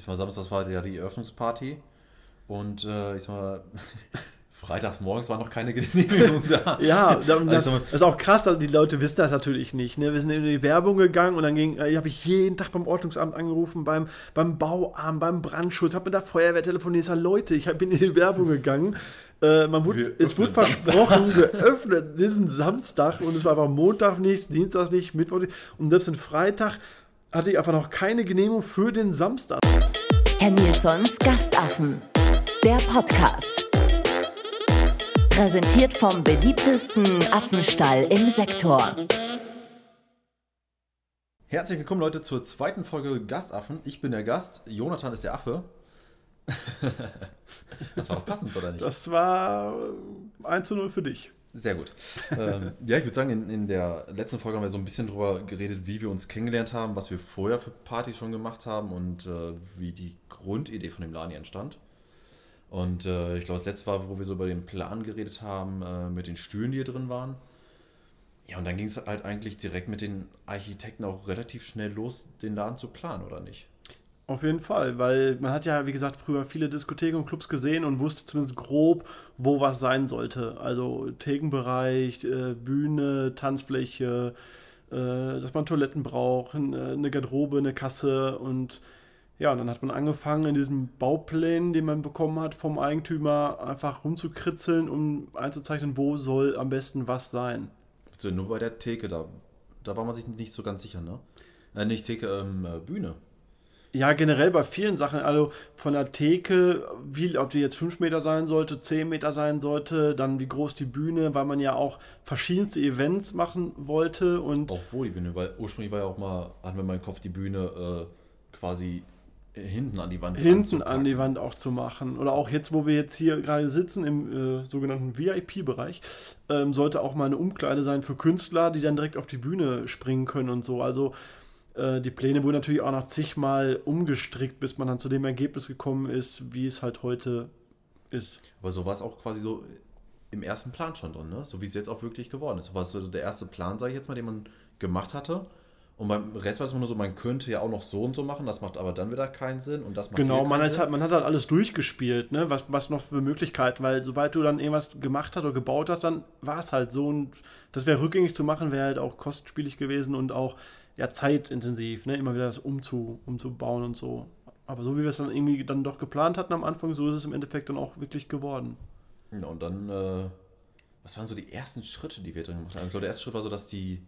ich sag mal, Samstag war ja die Eröffnungsparty und äh, ich sag mal, freitags morgens war noch keine Genehmigung da. ja, das, also, das ist auch krass, also die Leute wissen das natürlich nicht. Ne? Wir sind in die Werbung gegangen und dann ging, äh, habe ich jeden Tag beim Ordnungsamt angerufen, beim, beim Bauamt, beim Brandschutz, habe mit der Feuerwehr telefoniert, sag, Leute, ich bin in die Werbung gegangen. Äh, man wurde, es wurde versprochen, geöffnet diesen Samstag und es war einfach Montag nichts, Dienstag nicht, Mittwoch nicht und selbst den Freitag hatte ich einfach noch keine Genehmigung für den Samstag. Herr Nilsons Gastaffen, der Podcast. Präsentiert vom beliebtesten Affenstall im Sektor. Herzlich willkommen, Leute, zur zweiten Folge Gastaffen. Ich bin der Gast, Jonathan ist der Affe. das war doch passend, oder nicht? Das war 1 zu 0 für dich. Sehr gut. ähm, ja, ich würde sagen, in, in, der letzten Folge haben wir so ein bisschen darüber geredet, wie wir uns kennengelernt haben, was wir vorher für Partys schon gemacht haben und äh, wie die Grundidee von dem Laden entstand. Und äh, ich glaube, das letzte war, wo wir so über den Plan geredet haben, äh, mit den Stühlen, die hier drin waren. Ja, und dann ging es halt eigentlich direkt mit den Architekten auch relativ schnell los, den Laden zu planen, oder nicht? Auf jeden Fall, weil man hat ja, wie gesagt, früher viele Diskotheken und Clubs gesehen und wusste zumindest grob, wo was sein sollte. Also Thekenbereich, äh, Bühne, Tanzfläche, äh, dass man Toiletten braucht, eine Garderobe, eine Kasse und ja, und dann hat man angefangen, in diesem Bauplan, den man bekommen hat vom Eigentümer, einfach rumzukritzeln, um einzuzeichnen, wo soll am besten was sein. Nur bei der Theke, da, da war man sich nicht so ganz sicher, ne? Äh, nicht Theke, ähm, äh, Bühne. Ja, generell bei vielen Sachen, also von der Theke, wie, ob die jetzt 5 Meter sein sollte, 10 Meter sein sollte, dann wie groß die Bühne, weil man ja auch verschiedenste Events machen wollte und. Auch wo die Bühne, weil ursprünglich war ja auch mal, hatten wir in meinem Kopf die Bühne äh, quasi hinten an die Wand hinten an die Wand auch zu machen oder auch jetzt wo wir jetzt hier gerade sitzen im äh, sogenannten VIP-Bereich ähm, sollte auch mal eine Umkleide sein für Künstler die dann direkt auf die Bühne springen können und so also äh, die Pläne wurden natürlich auch noch zigmal umgestrickt bis man dann zu dem Ergebnis gekommen ist wie es halt heute ist. Aber so war es auch quasi so im ersten Plan schon drin ne? So wie es jetzt auch wirklich geworden ist. War so der erste Plan sage ich jetzt mal den man gemacht hatte. Und beim Rest war es immer nur so, man könnte ja auch noch so und so machen, das macht aber dann wieder keinen Sinn und das macht Genau, man, ist halt, man hat halt alles durchgespielt, ne? was, was noch für Möglichkeiten, weil sobald du dann irgendwas gemacht hast oder gebaut hast, dann war es halt so und das wäre rückgängig zu machen, wäre halt auch kostspielig gewesen und auch ja, zeitintensiv, ne? immer wieder das umzu, umzubauen und so. Aber so wie wir es dann irgendwie dann doch geplant hatten am Anfang, so ist es im Endeffekt dann auch wirklich geworden. Ja, und dann, äh, was waren so die ersten Schritte, die wir drin gemacht haben? Ich glaube, der erste Schritt war so, dass die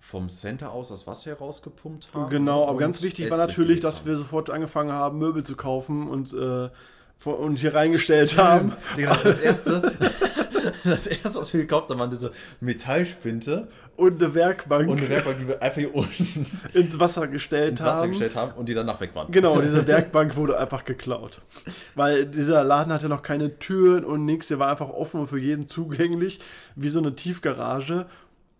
vom Center aus das Wasser herausgepumpt haben. Genau, aber ganz wichtig war natürlich, dass wir sofort angefangen haben, Möbel zu kaufen und, äh, und hier reingestellt haben. Genau, das erste, das erste, was wir gekauft haben, waren diese Metallspinte. Und eine Werkbank. Und eine Werkbank, die wir einfach hier unten ins Wasser gestellt ins Wasser haben. gestellt haben und die danach weg waren. Genau, diese Werkbank wurde einfach geklaut. Weil dieser Laden hatte noch keine Türen und nichts, der war einfach offen und für jeden zugänglich, wie so eine Tiefgarage.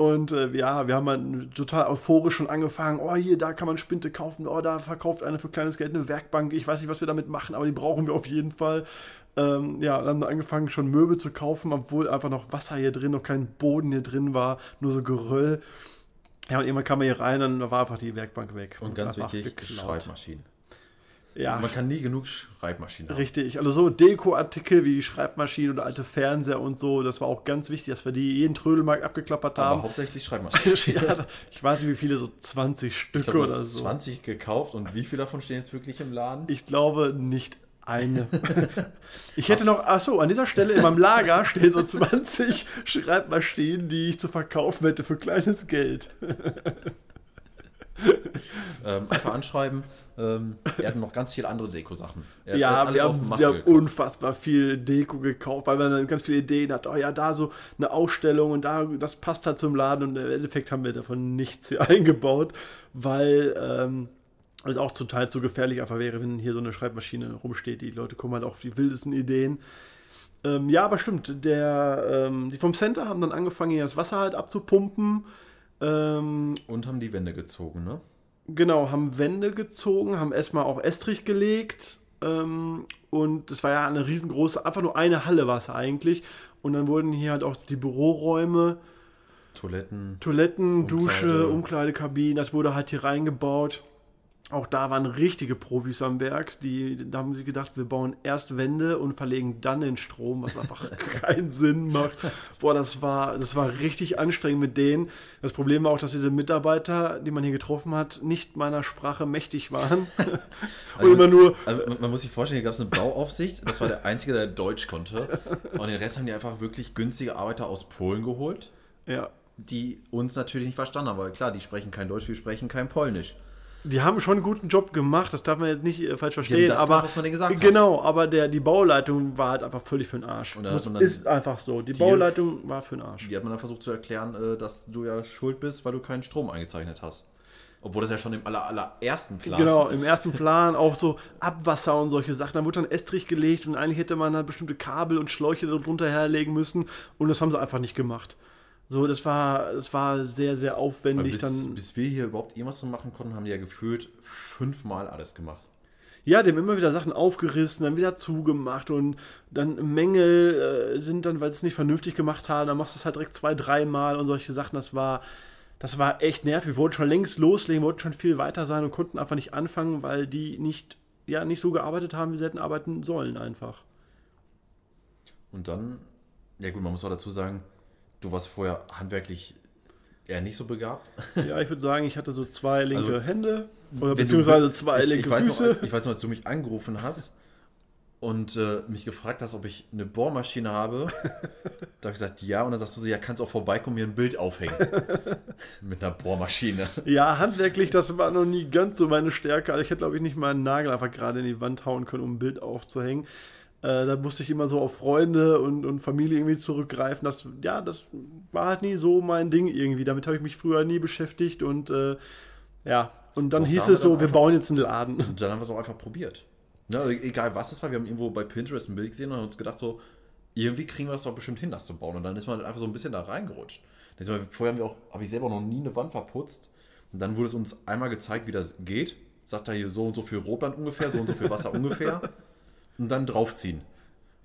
Und äh, ja, wir haben halt total euphorisch schon angefangen. Oh, hier, da kann man Spinte kaufen. Oh, da verkauft einer für kleines Geld eine Werkbank. Ich weiß nicht, was wir damit machen, aber die brauchen wir auf jeden Fall. Ähm, ja, dann angefangen schon Möbel zu kaufen, obwohl einfach noch Wasser hier drin, noch kein Boden hier drin war, nur so Geröll. Ja, und irgendwann kam man hier rein, dann war einfach die Werkbank weg. Und, und ganz wichtig, Schreibmaschinen. Ja. Man kann nie genug Schreibmaschinen haben. Richtig, also so Dekoartikel wie Schreibmaschinen oder alte Fernseher und so, das war auch ganz wichtig, dass wir die jeden Trödelmarkt abgeklappert haben. Aber hauptsächlich Schreibmaschinen. ja, ich weiß nicht, wie viele, so 20 Stück glaub, oder so. 20 gekauft und wie viele davon stehen jetzt wirklich im Laden? Ich glaube nicht eine. ich hätte noch, achso, an dieser Stelle in meinem Lager stehen so 20 Schreibmaschinen, die ich zu verkaufen hätte für kleines Geld. ähm, einfach anschreiben. Ähm, er hat noch ganz viele andere Deko-Sachen. Ja, wir haben, wir haben unfassbar viel Deko gekauft, weil man dann ganz viele Ideen hat. Oh ja, da so eine Ausstellung und da, das passt halt zum Laden und im Endeffekt haben wir davon nichts hier eingebaut, weil ähm, es auch zum Teil zu gefährlich einfach wäre, wenn hier so eine Schreibmaschine rumsteht. Die Leute kommen halt auf die wildesten Ideen. Ähm, ja, aber stimmt, der, ähm, die vom Center haben dann angefangen, hier das Wasser halt abzupumpen. Ähm, und haben die Wände gezogen, ne? Genau, haben Wände gezogen, haben erstmal auch Estrich gelegt. Ähm, und es war ja eine riesengroße, einfach nur eine Halle war es eigentlich. Und dann wurden hier halt auch die Büroräume, Toiletten, Toiletten, Umkleide. Dusche, Umkleidekabinen, das wurde halt hier reingebaut. Auch da waren richtige Profis am Werk. Die, da haben sie gedacht, wir bauen erst Wände und verlegen dann den Strom, was einfach keinen Sinn macht. Boah, das war, das war richtig anstrengend mit denen. Das Problem war auch, dass diese Mitarbeiter, die man hier getroffen hat, nicht meiner Sprache mächtig waren. und Also immer nur, Also man- muss sich vorstellen, hier gab es eine Bauaufsicht. Das war der Einzige, der Deutsch konnte. Und den Rest haben die einfach wirklich günstige Arbeiter aus Polen geholt, ja, die uns natürlich nicht verstanden haben. Weil klar, die sprechen kein Deutsch, wir sprechen kein Polnisch. Die haben schon einen guten Job gemacht, das darf man jetzt nicht äh, falsch verstehen. das aber was man denen gesagt hat. genau, aber der, die Bauleitung war halt einfach völlig für den Arsch. Und Muss, hat ist einfach so. Die die- Bauleitung war für den Arsch. Die hat man dann versucht zu erklären, äh, dass du ja schuld bist, weil du keinen Strom eingezeichnet hast. Obwohl das ja schon im aller, allerersten Plan Genau, im ersten Plan auch so Abwasser und solche Sachen. Da wurde dann Estrich gelegt und eigentlich hätte man dann bestimmte Kabel und Schläuche darunter herlegen müssen und das haben sie einfach nicht gemacht. So, das war, das war sehr, sehr aufwendig. bis, dann, bis wir hier überhaupt irgendwas drin machen konnten, haben die ja gefühlt fünfmal alles gemacht. Ja, die haben immer wieder Sachen aufgerissen, dann wieder zugemacht und dann Mängel äh, sind dann, weil sie es nicht vernünftig gemacht haben, dann machst du es halt direkt zwei, dreimal und solche Sachen. Das war, das war echt nervig. Wir wollten schon längst loslegen, wollten schon viel weiter sein und konnten einfach nicht anfangen, weil die nicht, ja, nicht so gearbeitet haben, wie sie hätten arbeiten sollen einfach. Und dann, ja gut, man muss auch dazu sagen, du warst vorher handwerklich eher nicht so begabt. Ja, ich würde sagen, ich hatte so zwei linke Also, Hände oder beziehungsweise du, zwei ich, linke ich weiß Füße. Noch, ich weiß noch, als du mich angerufen hast und äh, mich gefragt hast, ob ich eine Bohrmaschine habe. da habe ich gesagt, ja. Und dann sagst du so, ja, kannst auch vorbeikommen, mir ein Bild aufhängen. Mit einer Bohrmaschine. Ja, handwerklich, das war noch nie ganz so meine Stärke. Also ich hätte, glaube ich, nicht mal einen Nagel einfach gerade in die Wand hauen können, um ein Bild aufzuhängen. Äh, da musste ich immer so auf Freunde und, und Familie irgendwie zurückgreifen. Das, ja, das war halt nie so mein Ding irgendwie. Damit habe ich mich früher nie beschäftigt und äh, ja. Und dann Auch hieß es so, wir einfach- bauen jetzt einen Laden. Und dann haben wir es auch einfach probiert. Ne, also egal was es war, wir haben irgendwo bei Pinterest ein Bild gesehen und haben uns gedacht, so, irgendwie kriegen wir das doch bestimmt hin, das zu bauen. Und dann ist man halt einfach so ein bisschen da reingerutscht. Mal- Vorher haben wir auch, habe ich selber noch nie eine Wand verputzt. Und dann wurde es uns einmal gezeigt, wie das geht. Sagt er hier so und so viel Rotband ungefähr, so und so viel Wasser ungefähr. Und dann draufziehen.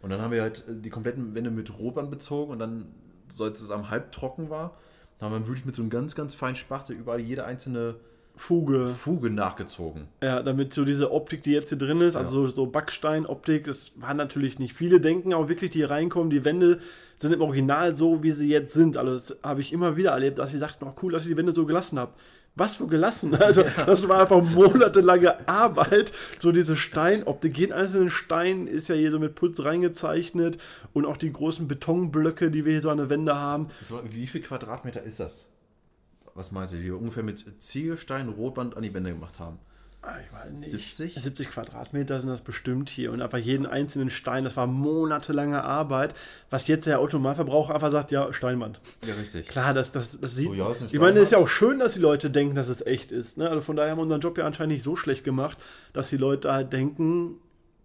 Und dann haben wir halt die kompletten Wände mit Rotband bezogen und dann, so als es am halb trocken war, haben wir wirklich mit so einem ganz, ganz feinen Spachtel überall jede einzelne Fuge. Fuge nachgezogen. Ja, damit so diese Optik, die jetzt hier drin ist, also Ja. so, so Backstein-Optik, das waren natürlich nicht viele denken, aber wirklich, die hier reinkommen, die Wände sind im Original so, wie sie jetzt sind. Also das habe ich immer wieder erlebt, dass sie dachten, oh cool, dass ihr die Wände so gelassen habt. Was für gelassen? Also das war einfach monatelange Arbeit. So diese Steinoptik, jeden einzelnen Stein ist ja hier so mit Putz reingezeichnet und auch die großen Betonblöcke, die wir hier so an der Wände haben. Wie viel Quadratmeter ist das? Was meinst du, wie wir ungefähr mit Ziegelstein Rotband an die Wände gemacht haben? Ah, Ich weiß nicht. 70? 70 Quadratmeter sind das bestimmt hier und einfach jeden einzelnen Stein, das war monatelange Arbeit, was jetzt der Automalverbraucher einfach sagt, ja, Steinwand. Ja, richtig. Klar, das, das, das sieht. So, ja, ich meine, es ist ja auch schön, dass die Leute denken, dass es echt ist. Ne? Also von daher haben wir unseren Job ja anscheinend nicht so schlecht gemacht, dass die Leute halt denken,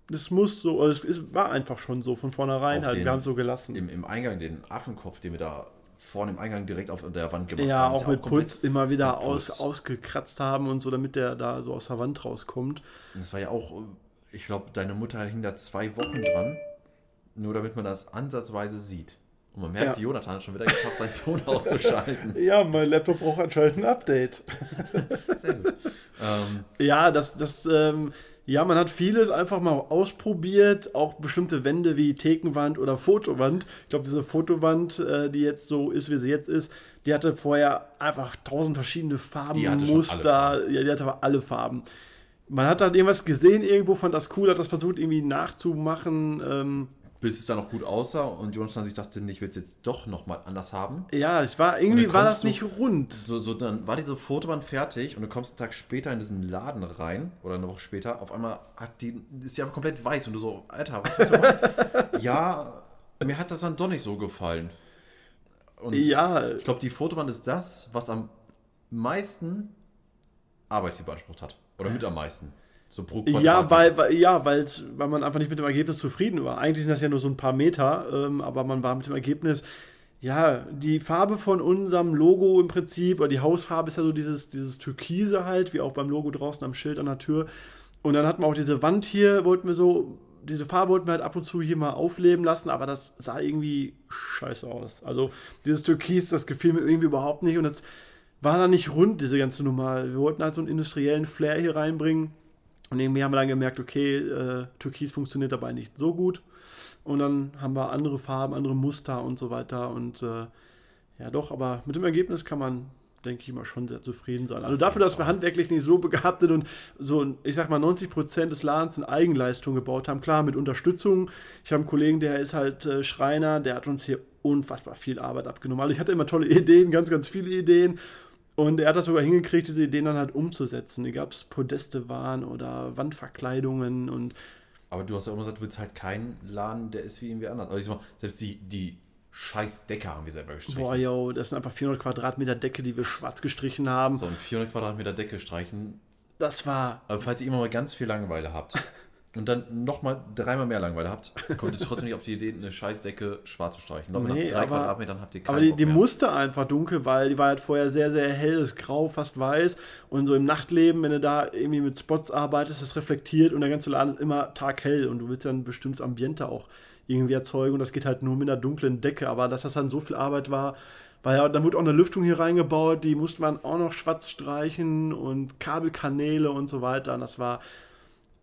das muss so, oder es war einfach schon so von vornherein halt. den- Wir haben es so gelassen. Im, Im Eingang, den Affenkopf, den wir da vorne im Eingang direkt auf der Wand gemacht ja, haben. ist auch mit Putz immer wieder mit aus, ausgekratzt haben und so, damit der da so aus der Wand rauskommt. Und Das war ja auch, ich glaube, deine Mutter hing da zwei Wochen dran, nur damit man das ansatzweise sieht. Und man merkt, Ja. Jonathan hat schon wieder geschafft, seinen Ton auszuschalten. Ja, mein Laptop braucht anscheinend ein Update. Sehr gut. Ähm, Ja, das, das, ähm, ja, man hat vieles einfach mal ausprobiert, auch bestimmte Wände wie Thekenwand oder Fotowand. Ich glaube, diese Fotowand, äh, die jetzt so ist, wie sie jetzt ist, die hatte vorher einfach tausend verschiedene Farben, Die Muster, Farben. ja, die hatte aber alle Farben. Man hat dann irgendwas gesehen irgendwo, fand das cool, hat das versucht irgendwie nachzumachen. Ähm, bis es dann noch gut aussah und Jonathan sich dachte, nee, ich will es jetzt doch nochmal anders haben. ja, ich war, irgendwie war das du- nicht rund. So, so, dann war diese Fotowand fertig und du kommst einen Tag später in diesen Laden rein oder eine Woche später. Auf einmal hat die, ist die einfach komplett weiß und du so, Alter, was hast du gemacht? ja, mir hat das dann doch nicht so gefallen. Und Ja, ich glaube, die Fotowand ist das, was am meisten Arbeit hier beansprucht hat. Oder mit am meisten. So pro Ja, Quadratmeter. weil, weil, ja weil, weil man einfach nicht mit dem Ergebnis zufrieden war. Eigentlich sind das ja nur so ein paar Meter, ähm, aber man war mit dem Ergebnis, ja, die Farbe von unserem Logo im Prinzip, oder die Hausfarbe ist ja so dieses, dieses Türkise halt, wie auch beim Logo draußen am Schild an der Tür. Und dann hatten wir auch diese Wand hier, wollten wir so, diese Farbe wollten wir halt ab und zu hier mal aufleben lassen, aber das sah irgendwie scheiße aus. Also dieses Türkis, das gefiel mir irgendwie überhaupt nicht und das war dann nicht rund, diese ganze Nummer. Wir wollten halt so einen industriellen Flair hier reinbringen. Und irgendwie haben wir dann gemerkt, okay, äh, Türkis funktioniert dabei nicht so gut. Und dann haben wir andere Farben, andere Muster und so weiter. Und äh, ja, doch, aber mit dem Ergebnis kann man, denke ich mal, schon sehr zufrieden sein. Also dafür, dass wir handwerklich nicht so begabt sind und so, ich sag mal, 90 Prozent des Ladens in Eigenleistung gebaut haben, klar, mit Unterstützung. Ich habe einen Kollegen, der ist halt äh, Schreiner, der hat uns hier unfassbar viel Arbeit abgenommen. Also ich hatte immer tolle Ideen, ganz, ganz viele Ideen. Und er hat das sogar hingekriegt, diese Ideen dann halt umzusetzen. Egal, ob es Podeste waren oder Wandverkleidungen und. Aber du hast ja immer gesagt, du willst halt keinen Laden, der ist wie irgendwie anders. Also ich sag mal, selbst die, die scheiß Decke haben wir selber gestrichen. Boah, yo, das sind einfach 400 Quadratmeter Decke, die wir schwarz gestrichen haben. So, ein 400 Quadratmeter Decke streichen. Das war. Aber falls ihr immer mal ganz viel Langeweile habt und dann nochmal dreimal mehr Langeweile habt, kommt ihr trotzdem nicht auf die Idee, eine Scheißdecke schwarz zu streichen. Nochmal Nee, nach drei aber- Quadratmetern habt ihr keinen Aber die, die. Muster einfach dunkel, weil die war halt vorher sehr, sehr helles Grau, fast weiß. Und so im Nachtleben, wenn du da irgendwie mit Spots arbeitest, das reflektiert und der ganze Laden ist immer taghell und du willst ja ein bestimmtes Ambiente auch irgendwie erzeugen und das geht halt nur mit einer dunklen Decke. Aber dass das dann so viel Arbeit war, weil ja, dann wurde auch eine Lüftung hier reingebaut, die musste man auch noch schwarz streichen und Kabelkanäle und so weiter. Und das war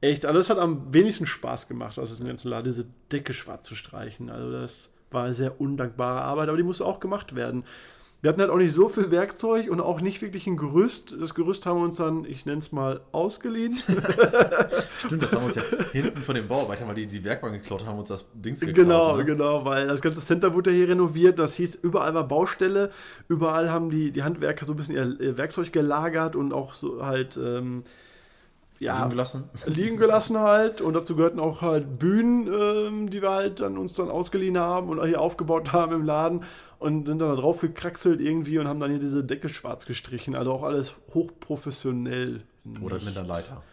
echt, also das hat am wenigsten Spaß gemacht, aus dem ganzen Laden, diese Decke schwarz zu streichen. Also das war sehr undankbare Arbeit, aber die musste auch gemacht werden. Wir hatten halt auch nicht so viel Werkzeug und auch nicht wirklich ein Gerüst. Das Gerüst haben wir uns dann, ich nenne es mal, ausgeliehen. Stimmt, das haben wir uns ja hinten von dem Bauarbeiter, weil die die Werkbank geklaut haben, uns das Dings geklaut. genau, ne? genau, weil das ganze Center wurde ja hier renoviert. Das hieß, überall war Baustelle. Überall haben die, die Handwerker so ein bisschen ihr, ihr Werkzeug gelagert und auch so halt, ähm, ja, Liegen gelassen. liegen gelassen halt und dazu gehörten auch halt Bühnen, ähm, die wir halt dann uns dann ausgeliehen haben und hier aufgebaut haben im Laden und sind dann da drauf gekraxelt irgendwie und haben dann hier diese Decke schwarz gestrichen, also auch alles hochprofessionell. Oder mit einer Leiter.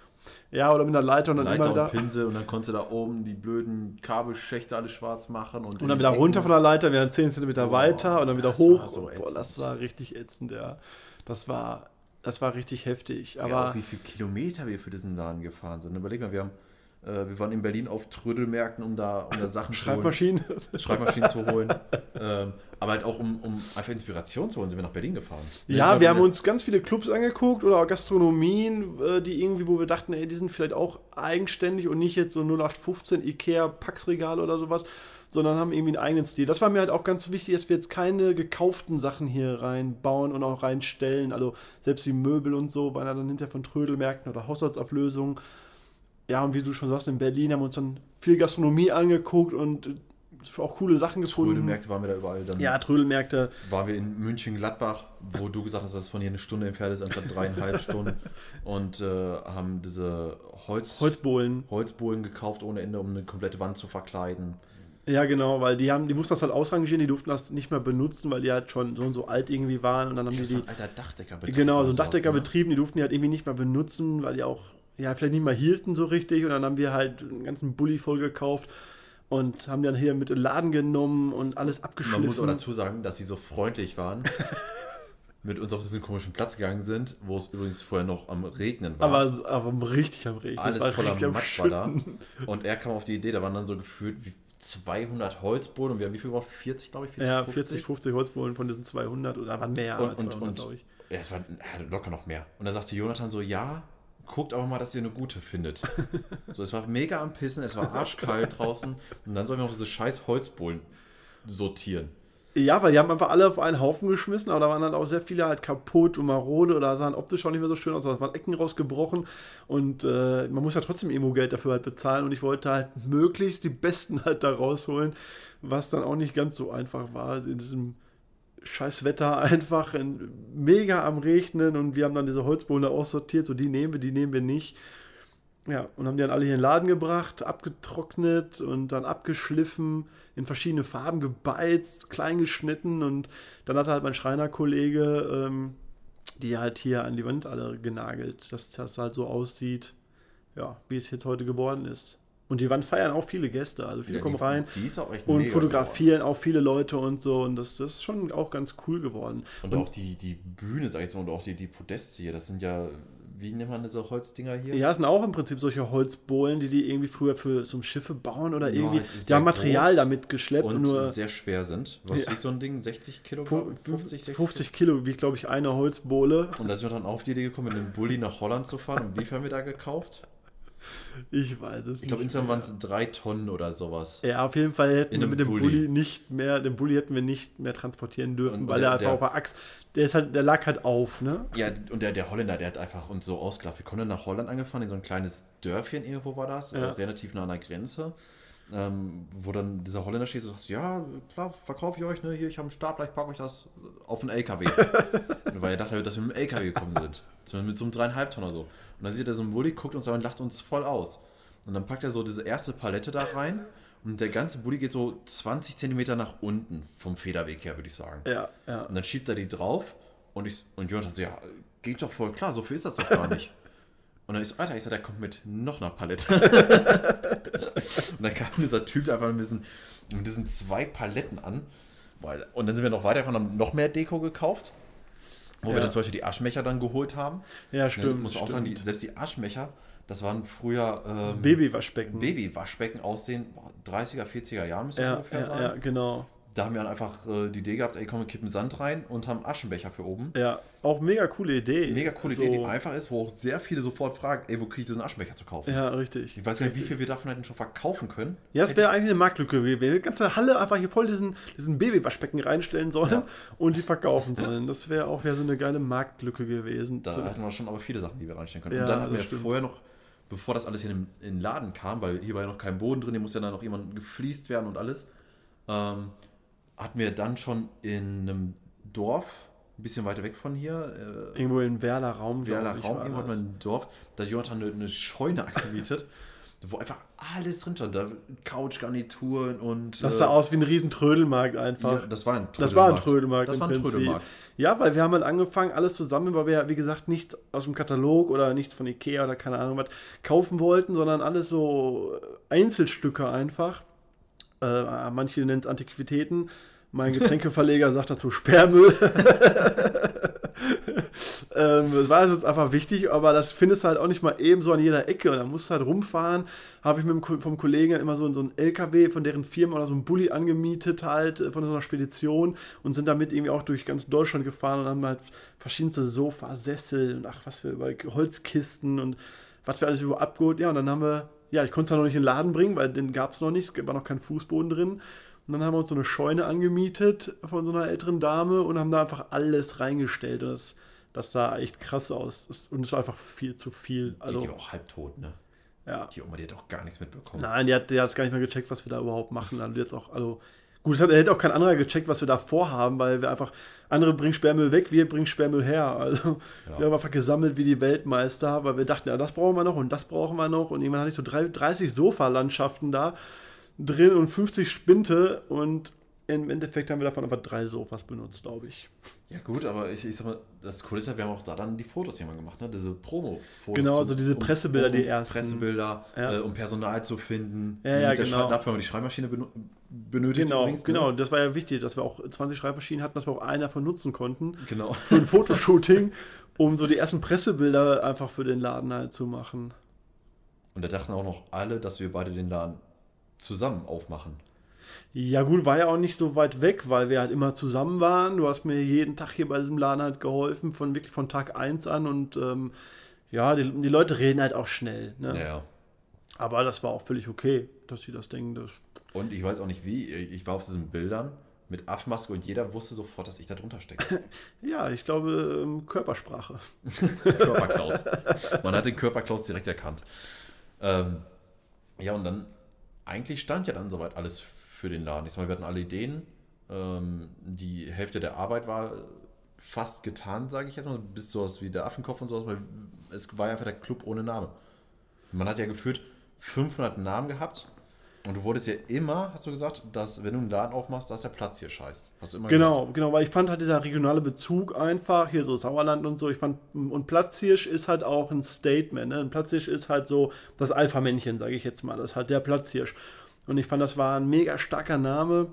Ja, oder mit einer Leiter und dann Leiter immer und wieder Pinsel und dann konntest du da oben die blöden Kabelschächte alles schwarz machen. Und, und dann wieder runter von der Leiter, wieder 10 cm Boah, weiter und dann wieder das hoch. war so Boah, ätzend. das war richtig ätzend, ja. Das war das war richtig heftig, ja, aber auch wie viele Kilometer wir für diesen Laden gefahren sind. Überleg mal, wir haben wir waren in Berlin auf Trödelmärkten, um da, um da Sachen Schreibmaschinen. zu holen, Schreibmaschinen zu holen. ähm, aber halt auch, um, um einfach Inspiration zu holen, sind wir nach Berlin gefahren. Ja, wir haben uns ganz viele Clubs angeguckt oder Gastronomien, äh, die irgendwie, wo wir dachten, ey, die sind vielleicht auch eigenständig und nicht jetzt so 0815 Ikea Packsregal oder sowas, sondern haben irgendwie einen eigenen Stil. Das war mir halt auch ganz wichtig, dass wir jetzt keine gekauften Sachen hier reinbauen und auch reinstellen. Also selbst die Möbel und so waren ja dann hinterher von Trödelmärkten oder Haushaltsauflösungen. Ja, und wie du schon sagst, in Berlin haben wir uns dann viel Gastronomie angeguckt und äh, auch coole Sachen gefunden. Trödelmärkte waren wir da überall. Dann Ja, Trödelmärkte. waren wir in München-Gladbach, wo du gesagt hast, dass es von hier eine Stunde entfernt ist, anstatt dreieinhalb Stunden. Und äh, haben diese Holz, Holzbohlen. Holzbohlen gekauft ohne Ende, um eine komplette Wand zu verkleiden. Ja, genau, weil die haben, die mussten das halt ausrangieren, die durften das nicht mehr benutzen, weil die halt schon so und so alt irgendwie waren und dann haben Das die war ein alter Dachdeckerbetrieb. genau, so ein Dachdecker ne? betrieben, die durften die halt irgendwie nicht mehr benutzen, weil die auch, ja, vielleicht nicht mehr hielten so richtig und dann haben wir halt einen ganzen Bulli voll gekauft und haben dann hier mit in den Laden genommen und alles Man abgeschliffen. muss aber dazu sagen, dass sie so freundlich waren, mit uns auf diesen komischen Platz gegangen sind, wo es übrigens vorher noch am Regnen war. aber, aber richtig am Regen. Alles voller Matsch war da. Und er kam auf die Idee, da waren dann so gefühlt wie 200 Holzbohlen und wir haben wie viel gebraucht? 40, glaube ich? 40, Ja, 40, 50 Holzbohlen von diesen 200 oder waren mehr Und, als und, 200, und glaube ich. ja, es war ja, locker noch mehr. Und da sagte Jonathan so, ja, guckt aber mal, dass ihr eine gute findet. so, es war mega am Pissen, es war arschkalt draußen und dann sollen wir noch diese scheiß Holzbohlen sortieren. Ja, weil die haben einfach alle auf einen Haufen geschmissen, aber da waren dann auch sehr viele halt kaputt und marode oder sahen optisch auch nicht mehr so schön aus, da waren Ecken rausgebrochen und äh, man muss ja trotzdem irgendwo Geld dafür halt bezahlen und ich wollte halt möglichst die Besten halt da rausholen, was dann auch nicht ganz so einfach war in diesem scheiß Wetter einfach in, mega am Regnen und wir haben dann diese Holzbohlen aussortiert, so die nehmen wir, die nehmen wir nicht. Ja, und haben die dann alle hier in den Laden gebracht, abgetrocknet und dann abgeschliffen, in verschiedene Farben gebeizt, klein geschnitten und dann hat halt mein Schreinerkollege ähm, die halt hier an die Wand alle genagelt, dass das halt so aussieht, ja, wie es jetzt heute geworden ist. Und die Wand feiern auch viele Gäste, also viele Ja, kommen rein Die ist auch echt und fotografieren auch viele Leute und so und das, das ist schon auch ganz cool geworden. geworden. Und, auch die, die Bühne, sag ich jetzt mal, und auch die, die Podeste hier, das sind ja wie nennt man diese Holzdinger hier? Ja, es sind auch im Prinzip solche Holzbohlen, die die irgendwie früher für so Schiffe bauen oder Ja, irgendwie. halt Die haben Material damit geschleppt und, und nur sehr schwer sind. Was Ja. wiegt so ein Ding? 60 Kilo? fu- 50, 60 50 Kilo, wie glaube ich eine Holzbohle. Und da sind wir dann auf die Idee gekommen, mit einem Bulli nach Holland zu fahren. Und wie viel haben wir da gekauft? Ich weiß es Ich glaube, insgesamt waren es drei Tonnen oder sowas. Ja, auf jeden Fall hätten In wir mit dem Bulli. Bulli. nicht mehr, den Bulli hätten wir nicht mehr transportieren dürfen, Und weil der- er einfach der- auf der Axt, der ist halt, der lag halt auf, ne? Ja, und der, der Holländer, der hat einfach uns so ausgelacht. Wir kommen dann nach Holland angefahren, in so ein kleines Dörfchen irgendwo war das, Ja. äh, relativ nah an der Grenze. Ähm, wo dann dieser Holländer steht und sagt, ja, klar, verkaufe ich euch, ne? Hier, ich habe einen Stapler, ich packe euch das auf einen LKW. Weil er dachte, dass wir mit dem LKW gekommen sind. Zumindest mit so einem dreieinhalb Tonner so. Und dann sieht er so einen Bulli, guckt uns an und lacht uns voll aus. Und dann packt er so diese erste Palette da rein und der ganze Bulli geht so 20 Zentimeter nach unten vom Federweg her, würde ich sagen. Ja, ja. Und dann schiebt er die drauf und, ich, und Jonathan so, ja, geht doch voll klar, so viel ist das doch gar nicht. Und dann ist so, Alter, ich sag, der kommt mit noch einer Palette. und dann kam dieser Typ einfach mit diesen, mit diesen zwei Paletten an. Und dann sind wir noch weiter, haben noch mehr Deko gekauft. Wo Ja. wir dann zum Beispiel die Aschmecher dann geholt haben. Ja, Ne, stimmt. muss man auch sagen, die, selbst die Aschmecher, das waren früher ähm, Babywaschbecken. Babywaschbecken aussehen, boah, 30er, 40er Jahren müsste das ja, ungefähr ja, sein. ja, genau. Da haben wir dann einfach äh, die Idee gehabt, ey, komm, wir kippen Sand rein und haben Aschenbecher für oben. Ja, auch mega coole Idee. Mega coole So- Idee, die einfach ist, wo auch sehr viele sofort fragen, ey, wo kriege ich diesen Aschenbecher zu kaufen? Ja, richtig. Ich weiß gar nicht, wie viel wir davon hätten schon verkaufen können. Ja, das wäre eigentlich eine Marktlücke gewesen. Wir die ganze Halle einfach hier voll diesen, diesen Babywaschbecken reinstellen sollen Ja. und die verkaufen sollen. Das wäre auch wieder so eine geile Marktlücke gewesen. Da so, hatten wir schon aber viele Sachen, die wir reinstellen können. Ja, und dann hatten wir stimmt. vorher noch, bevor das alles hier in, in den Laden kam, weil hier war ja noch kein Boden drin, hier muss ja dann noch jemand gefliest werden und alles, ähm, hatten wir dann schon in einem Dorf, ein bisschen weiter weg von hier, äh, irgendwo in Werler Raum. Werler Raum, irgendwo hat man ein Dorf, da hat Jonathan eine, eine Scheune angemietet, wo einfach alles drin stand. Da Couchgarnituren und. Das äh, sah aus wie ein riesen Trödelmarkt einfach. Ja, das war ein Trödelmarkt. Das war ein Trödelmarkt Das war ein. Trödelmarkt. Ja, weil wir haben halt angefangen, alles zusammen, weil wir ja, wie gesagt, nichts aus dem Katalog oder nichts von Ikea oder keine Ahnung was kaufen wollten, sondern alles so Einzelstücke einfach. Äh, manche nennen es Antiquitäten. Mein Getränkeverleger sagt dazu Sperrmüll. ähm, das war uns einfach wichtig, aber das findest du halt auch nicht mal eben so an jeder Ecke. Und da musst du halt rumfahren. Habe ich mit dem, vom Kollegen immer so, so einen LKW von deren Firma oder so einen Bulli angemietet, halt äh, von so einer Spedition und sind damit irgendwie auch durch ganz Deutschland gefahren und haben halt verschiedenste Sofa, Sessel und ach, was für Holzkisten und was wir alles über abgeholt. Ja, und dann haben wir, ja, ich konnte es ja noch nicht in den Laden bringen, weil den gab es noch nicht, es war noch kein Fußboden drin. Und dann haben wir uns so eine Scheune angemietet von so einer älteren Dame und haben da einfach alles reingestellt. Und das, das sah echt krass aus. Und es war einfach viel zu viel. Also, Also, die war auch halbtot, ne? ja. Die Oma, die hat auch gar nichts mitbekommen. Nein, die hat, die hat gar nicht mehr gecheckt, was wir da überhaupt machen. Also jetzt auch, also gut, es hat, hätte auch kein anderer gecheckt, was wir da vorhaben, weil wir einfach, andere bringen Sperrmüll weg, wir bringen Sperrmüll her. Also Ja. wir haben einfach gesammelt wie die Weltmeister, weil wir dachten, ja, das brauchen wir noch und das brauchen wir noch. Und irgendwann hatte ich so drei, 30 Sofalandschaften da drin und 50 Spinte und im Endeffekt haben wir davon einfach drei Sofas benutzt, glaube ich. Ja, gut, aber ich, ich sag mal, das Coole ist ja, wir haben auch da dann die Fotos mal gemacht, ne? Diese Promo-Fotos. Genau, also diese Pressebilder, die ersten. Pressebilder, Ja. äh, um Personal zu finden. Ja, ja, genau. Dafür haben wir die Schreibmaschine benötigt. Genau, übrigens, ne? genau, das war ja wichtig, dass wir auch 20 Schreibmaschinen hatten, dass wir auch eine davon nutzen konnten. Genau. für ein Fotoshooting, um so die ersten Pressebilder einfach für den Laden halt zu machen. Und da dachten auch noch alle, dass wir beide den Laden zusammen aufmachen. Ja gut, war ja auch nicht so weit weg, weil wir halt immer zusammen waren. Du hast mir jeden Tag hier bei diesem Laden halt geholfen, von wirklich von Tag 1 an und ähm, ja, die, die Leute reden halt auch schnell. Ne? Ja. Aber das war auch völlig okay, dass sie das denken. Das, Und ich weiß auch nicht wie, ich war auf diesen Bildern mit Affenmaske und jeder wusste sofort, dass ich da drunter stecke. ja, ich glaube, ähm, Körpersprache. Körperklaus. Man hat den Körperklaus direkt erkannt. Ähm, ja, und dann, eigentlich stand ja dann soweit alles für den Laden. Ich sag mal, wir hatten alle Ideen. Ähm, die Hälfte der Arbeit war fast getan, sage ich jetzt mal, bis sowas wie der Affenkopf und sowas, weil es war einfach der Club ohne Name. Man hat ja gefühlt 500 Namen gehabt. Und du wurdest ja immer, hast du gesagt, dass wenn du einen Laden aufmachst, dass der Platz hier scheißt. Hast du immer Genau, genau, weil ich fand halt dieser regionale Bezug einfach, hier so Sauerland und so, ich fand, und Platzhirsch ist halt auch ein Statement, ne? Ein Platzhirsch ist halt so das Alpha-Männchen, sage ich jetzt mal, das ist halt der Platzhirsch. Und ich fand, das war ein mega starker Name,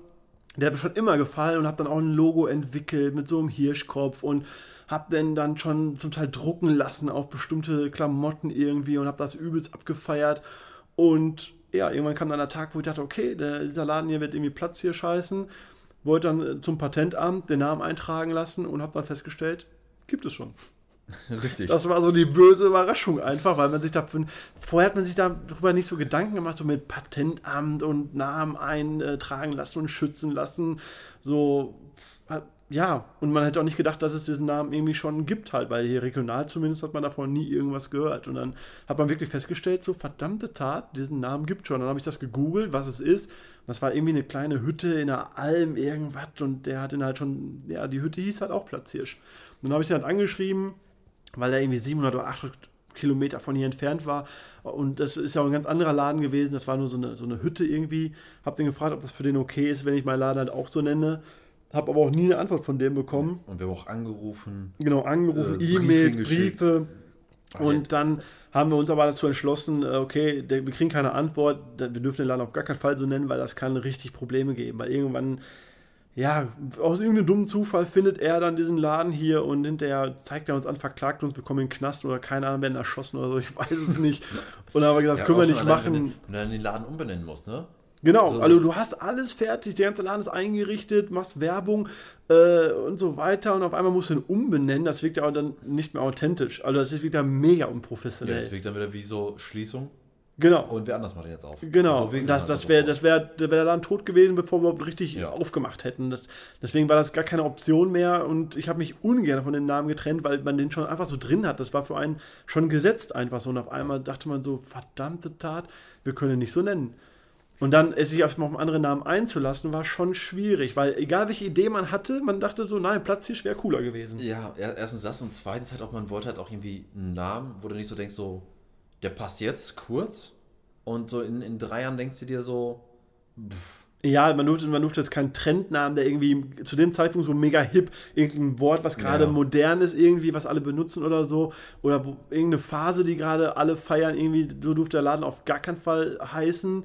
der hat mir schon immer gefallen und habe dann auch ein Logo entwickelt mit so einem Hirschkopf und hab den dann schon zum Teil drucken lassen auf bestimmte Klamotten irgendwie und hab das übelst abgefeiert. Und ja, irgendwann kam dann der Tag, wo ich dachte, okay, der, dieser Laden hier wird irgendwie Platz hier scheißen. Wollte dann äh, zum Patentamt den Namen eintragen lassen und hab dann festgestellt, gibt es schon. Richtig. Das war so die böse Überraschung einfach, weil man sich dafür, vorher hat man sich darüber nicht so Gedanken gemacht, so mit Patentamt und Namen eintragen lassen und schützen lassen. So, ja, und man hätte auch nicht gedacht, dass es diesen Namen irgendwie schon gibt halt, weil hier regional zumindest hat man davon nie irgendwas gehört. Und dann hat man wirklich festgestellt, so verdammte Tat, diesen Namen gibt schon. Dann habe ich das gegoogelt, was es ist. Und das war irgendwie eine kleine Hütte in einer Alm, irgendwas. Und der hat dann halt schon, ja, die Hütte hieß halt auch Platzhirsch. Und dann habe ich ihn halt angeschrieben, weil er irgendwie 700 oder 800 Kilometer von hier entfernt war. Und das ist ja auch ein ganz anderer Laden gewesen. Das war nur so eine, so eine Hütte irgendwie. Hab den gefragt, ob das für den okay ist, wenn ich meinen Laden halt auch so nenne. Habe aber auch nie eine Antwort von dem bekommen. Und wir haben auch angerufen. Genau, angerufen, Äh, E-Mails. Briefe. Und dann haben wir uns aber dazu entschlossen, äh, okay, wir kriegen keine Antwort, wir dürfen den Laden auf gar keinen Fall so nennen, weil das kann richtig Probleme geben. Weil irgendwann, ja, aus irgendeinem dummen Zufall findet er dann diesen Laden hier und hinterher zeigt er uns an, verklagt uns, wir kommen in den Knast oder keine Ahnung, werden erschossen oder so, ich weiß es nicht. Und dann haben wir gesagt, das können wir nicht allein, Wenn machen. du, wenn du dann den Laden umbenennen musst, ne? Genau, So- so- also du hast alles fertig, der ganze Laden ist eingerichtet, machst Werbung äh, und so weiter und auf einmal musst du ihn umbenennen, das wirkt ja auch dann nicht mehr authentisch. Also das ist wieder mega Ja, unprofessionell. das wirkt dann wieder wie so Schließung. genau. Und wer anders macht den jetzt auf. Genau, So wirkt das, dann das halt wäre das wär, da wär der Laden tot gewesen, bevor wir überhaupt richtig Ja. aufgemacht hätten. Das, deswegen war das gar keine Option mehr und ich habe mich ungern von dem Namen getrennt, weil man den schon einfach so drin hat. Das war für einen schon gesetzt einfach so. Und auf einmal dachte man so, verdammte Tat, wir können ihn nicht so nennen. Und dann sich auf einen anderen Namen einzulassen, war schon schwierig, weil egal welche Idee man hatte, man dachte so, nein, Platzhirsch wäre cooler gewesen. Ja, er- erstens das und zweitens halt auch, man wollte halt auch irgendwie einen Namen, wo du nicht so denkst, so, der passt jetzt kurz und so in, in drei Jahren denkst du dir so, pff, Ja, man durfte, man durfte jetzt keinen Trendnamen, der irgendwie zu dem Zeitpunkt so mega hip, irgendein Wort, was gerade Ja. modern ist, irgendwie, was alle benutzen oder so, oder wo, irgendeine Phase, die gerade alle feiern, irgendwie, so durfte der Laden auf gar keinen Fall heißen.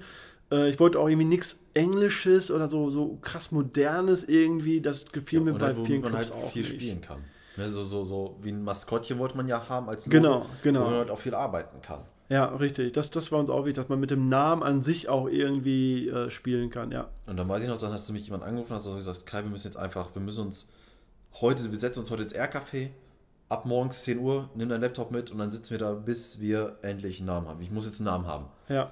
Äh, ich wollte auch irgendwie nichts Englisches oder so, so krass Modernes irgendwie, das gefiel mir und bei vielen man Clubs halt auch viel nicht. spielen kann. Ne, so, so, so wie ein Maskottchen wollte man ja haben als Logo, Genau, genau. wo man halt auch viel arbeiten kann. Ja, richtig. Das, das war uns auch wichtig, dass man mit dem Namen an sich auch irgendwie äh, spielen kann, ja. Und dann weiß ich noch, dann hast du mich jemand angerufen, hast du gesagt, Kai, wir müssen jetzt einfach, wir müssen uns heute, wir setzen uns heute ins R-Café, ab morgens 10 Uhr, nimm deinen Laptop mit und dann sitzen wir da, bis wir endlich einen Namen haben. Ich muss jetzt einen Namen haben. Ja.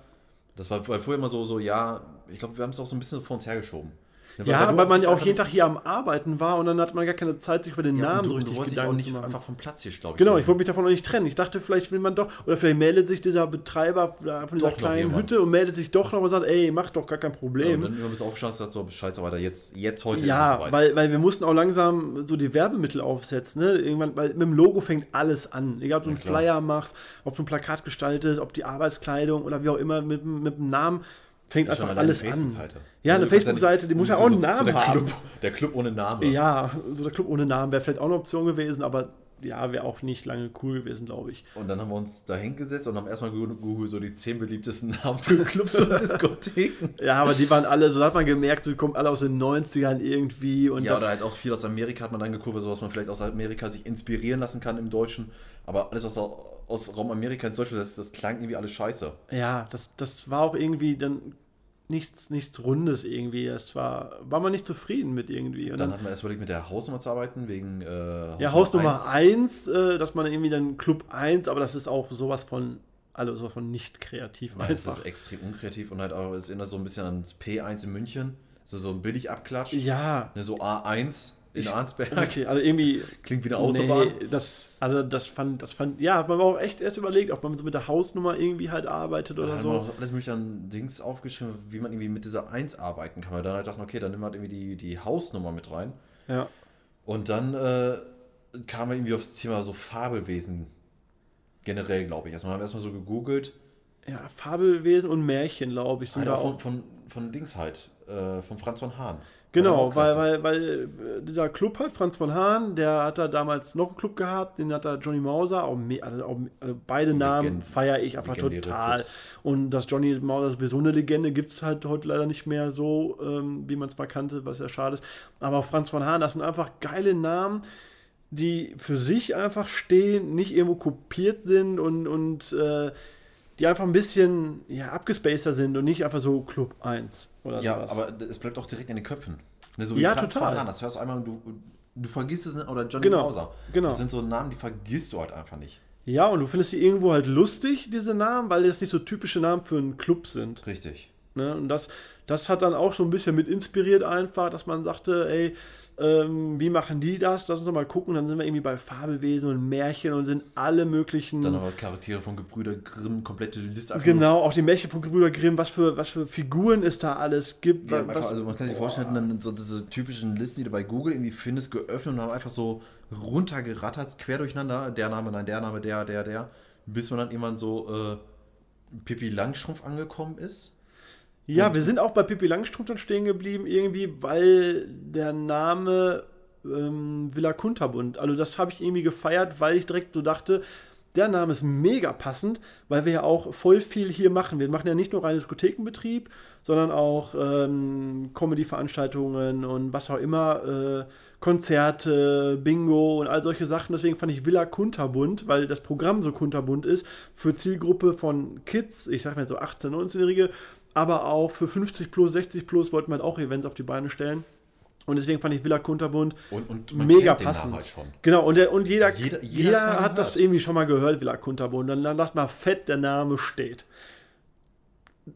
Das war weil vorher immer so, so, ja, ich glaube, wir haben es auch so ein bisschen vor uns hergeschoben. Ne, Ja, du weil man ja auch jeden Tag hier am Arbeiten war und dann hat man gar keine Zeit, sich über den ja, Namen du, so und du richtig auch Gedanken nicht zu machen. einfach vom Platz hier, glaube ich. Genau, ich wollte mich davon noch nicht trennen. Ich dachte, vielleicht will man doch, oder vielleicht meldet sich dieser Betreiber von dieser Doch kleinen. Hütte und meldet sich doch noch und sagt, ey, mach doch gar kein Ja, und Problem. dann immer bis aufgestanden und gesagt, so, scheiße, weiter, jetzt, jetzt heute ist es Ja, weil, weil wir mussten auch langsam so die Werbemittel aufsetzen. Ne? Irgendwann, weil mit dem Logo fängt alles an. Egal, ob du Ja, einen. Flyer machst, ob du ein Plakat gestaltest, ob die Arbeitskleidung oder wie auch immer mit, mit dem Namen, fängt einfach alles eine an. Facebook-Seite. Ja, eine Facebook-Seite, die muss ja auch so- einen Namen so der haben. Club, der Club ohne Name. Ja, so der Club ohne Namen wäre vielleicht auch eine Option gewesen, aber ja, wäre auch nicht lange cool gewesen, glaube ich. Und dann haben wir uns da hingesetzt und haben erstmal Google so die zehn beliebtesten Namen für Clubs und Diskotheken. Ja, aber die waren alle, so hat man gemerkt, so, die kommen alle aus den 90ern irgendwie. Und Ja, oder halt auch viel aus Amerika hat man dann geguckt, so was man vielleicht aus Amerika sich inspirieren lassen kann im Deutschen. Aber alles aus, aus Raum Amerika ins Deutsche, das, das klang irgendwie alles scheiße. ja, das, das war auch irgendwie dann nichts, nichts Rundes irgendwie. Das war, war man nicht zufrieden mit irgendwie. Und Dann dann, hat man erst überlegt, mit der Hausnummer zu arbeiten, wegen äh, ja, Hausnummer 1. 1, äh, dass man irgendwie dann Club 1, aber das ist auch sowas von, also sowas von nicht kreativ Nein, das ist extrem unkreativ und halt auch, es erinnert so ein bisschen ans P1 in München. So, so ein billig Abklatsch. Ja, Ne, so A1 in Ich- Arnsberg. okay, also irgendwie Klingt wie eine Autobahn. Nee, das, also das fand, das fand, ja, man war auch echt erst überlegt, ob man so mit der Hausnummer irgendwie halt arbeitet oder so. noch alles mögliche an Dings aufgeschrieben, wie man irgendwie mit dieser 1 arbeiten kann. Weil dann halt dachten, okay, dann nehmen wir halt irgendwie die, die Hausnummer mit rein. Ja. Und dann äh, kam wir irgendwie aufs Thema so Fabelwesen generell, glaube ich. Erstmal haben wir erstmal so gegoogelt. Ja, Fabelwesen und Märchen, glaube ich, sind Halt da auch auch. von, von, von Dings halt, äh, von Franz von Hahn. Genau, weil, weil, weil äh, dieser Club hat, Franz von Hahn, der hat da damals noch einen Club gehabt, den hat da Johnny Mauser, auch, also auch also beide Namen Legenden- feiere ich einfach total. Clubs. Und dass Johnny Mauser sowieso eine Legende gibt es halt heute leider nicht mehr so, ähm, wie man es mal kannte, was ja schade ist. Aber auch Franz von Hahn, das sind einfach geile Namen, die für sich einfach stehen, nicht irgendwo kopiert sind und, und äh, die einfach ein bisschen ja, abgespacer sind und nicht einfach so Club 1 oder Ja, sowas. aber es bleibt auch direkt in den Köpfen. Ne, so Ja, Franz total. Fahlan, Das hörst du einmal und du, du vergisst es nicht. Oder Johnny Genau, Mauser. genau. Das sind so Namen, die vergisst du halt einfach nicht. Ja, und du findest die irgendwo halt lustig, diese Namen, weil das nicht so typische Namen für einen Club sind. Richtig. Ne? Und das, das hat dann auch so ein bisschen mit inspiriert einfach, dass man sagte, ey, ähm, wie machen die das? Lass uns doch mal gucken. Dann sind wir irgendwie bei Fabelwesen und Märchen und sind alle möglichen. Dann aber Charaktere von Gebrüder Grimm, komplette Liste. genau, auch die Märchen von Gebrüder Grimm, was für, was für Figuren es da alles gibt. Ja, was, also man kann sich vorstellen, dann so diese typischen Listen, die du bei Google irgendwie findest, geöffnet und haben einfach so runtergerattert, quer durcheinander. Der Name, nein, der Name, der, der, der. Bis man dann irgendwann so äh, Pippi Langstrumpf angekommen ist. Ja, wir sind auch bei Pippi Langstrumpf dann stehen geblieben, irgendwie, weil der Name ähm, Villa Kunterbund, also das habe ich irgendwie gefeiert, weil ich direkt so dachte, der Name ist mega passend, weil wir ja auch voll viel hier machen. Wir machen ja nicht nur reinen Diskothekenbetrieb, sondern auch ähm, Comedy-Veranstaltungen und was auch immer, äh, Konzerte, Bingo und all solche Sachen. Deswegen fand ich Villa Kunterbunt, weil das Programm so kunterbunt ist, für Zielgruppe von Kids, ich sag mal so 18-, 19-Jährige, aber auch für 50 plus, 60 plus wollten wir halt auch Events auf die Beine stellen. Und deswegen fand ich Villa Kunterbunt Und, und mega passend. halt schon. Genau, und, der, und jeder, Jeder- jeder, jeder hat das gehört. irgendwie schon mal gehört, Villa Kunterbunt. Dann, dann dachte man, fett, der Name steht.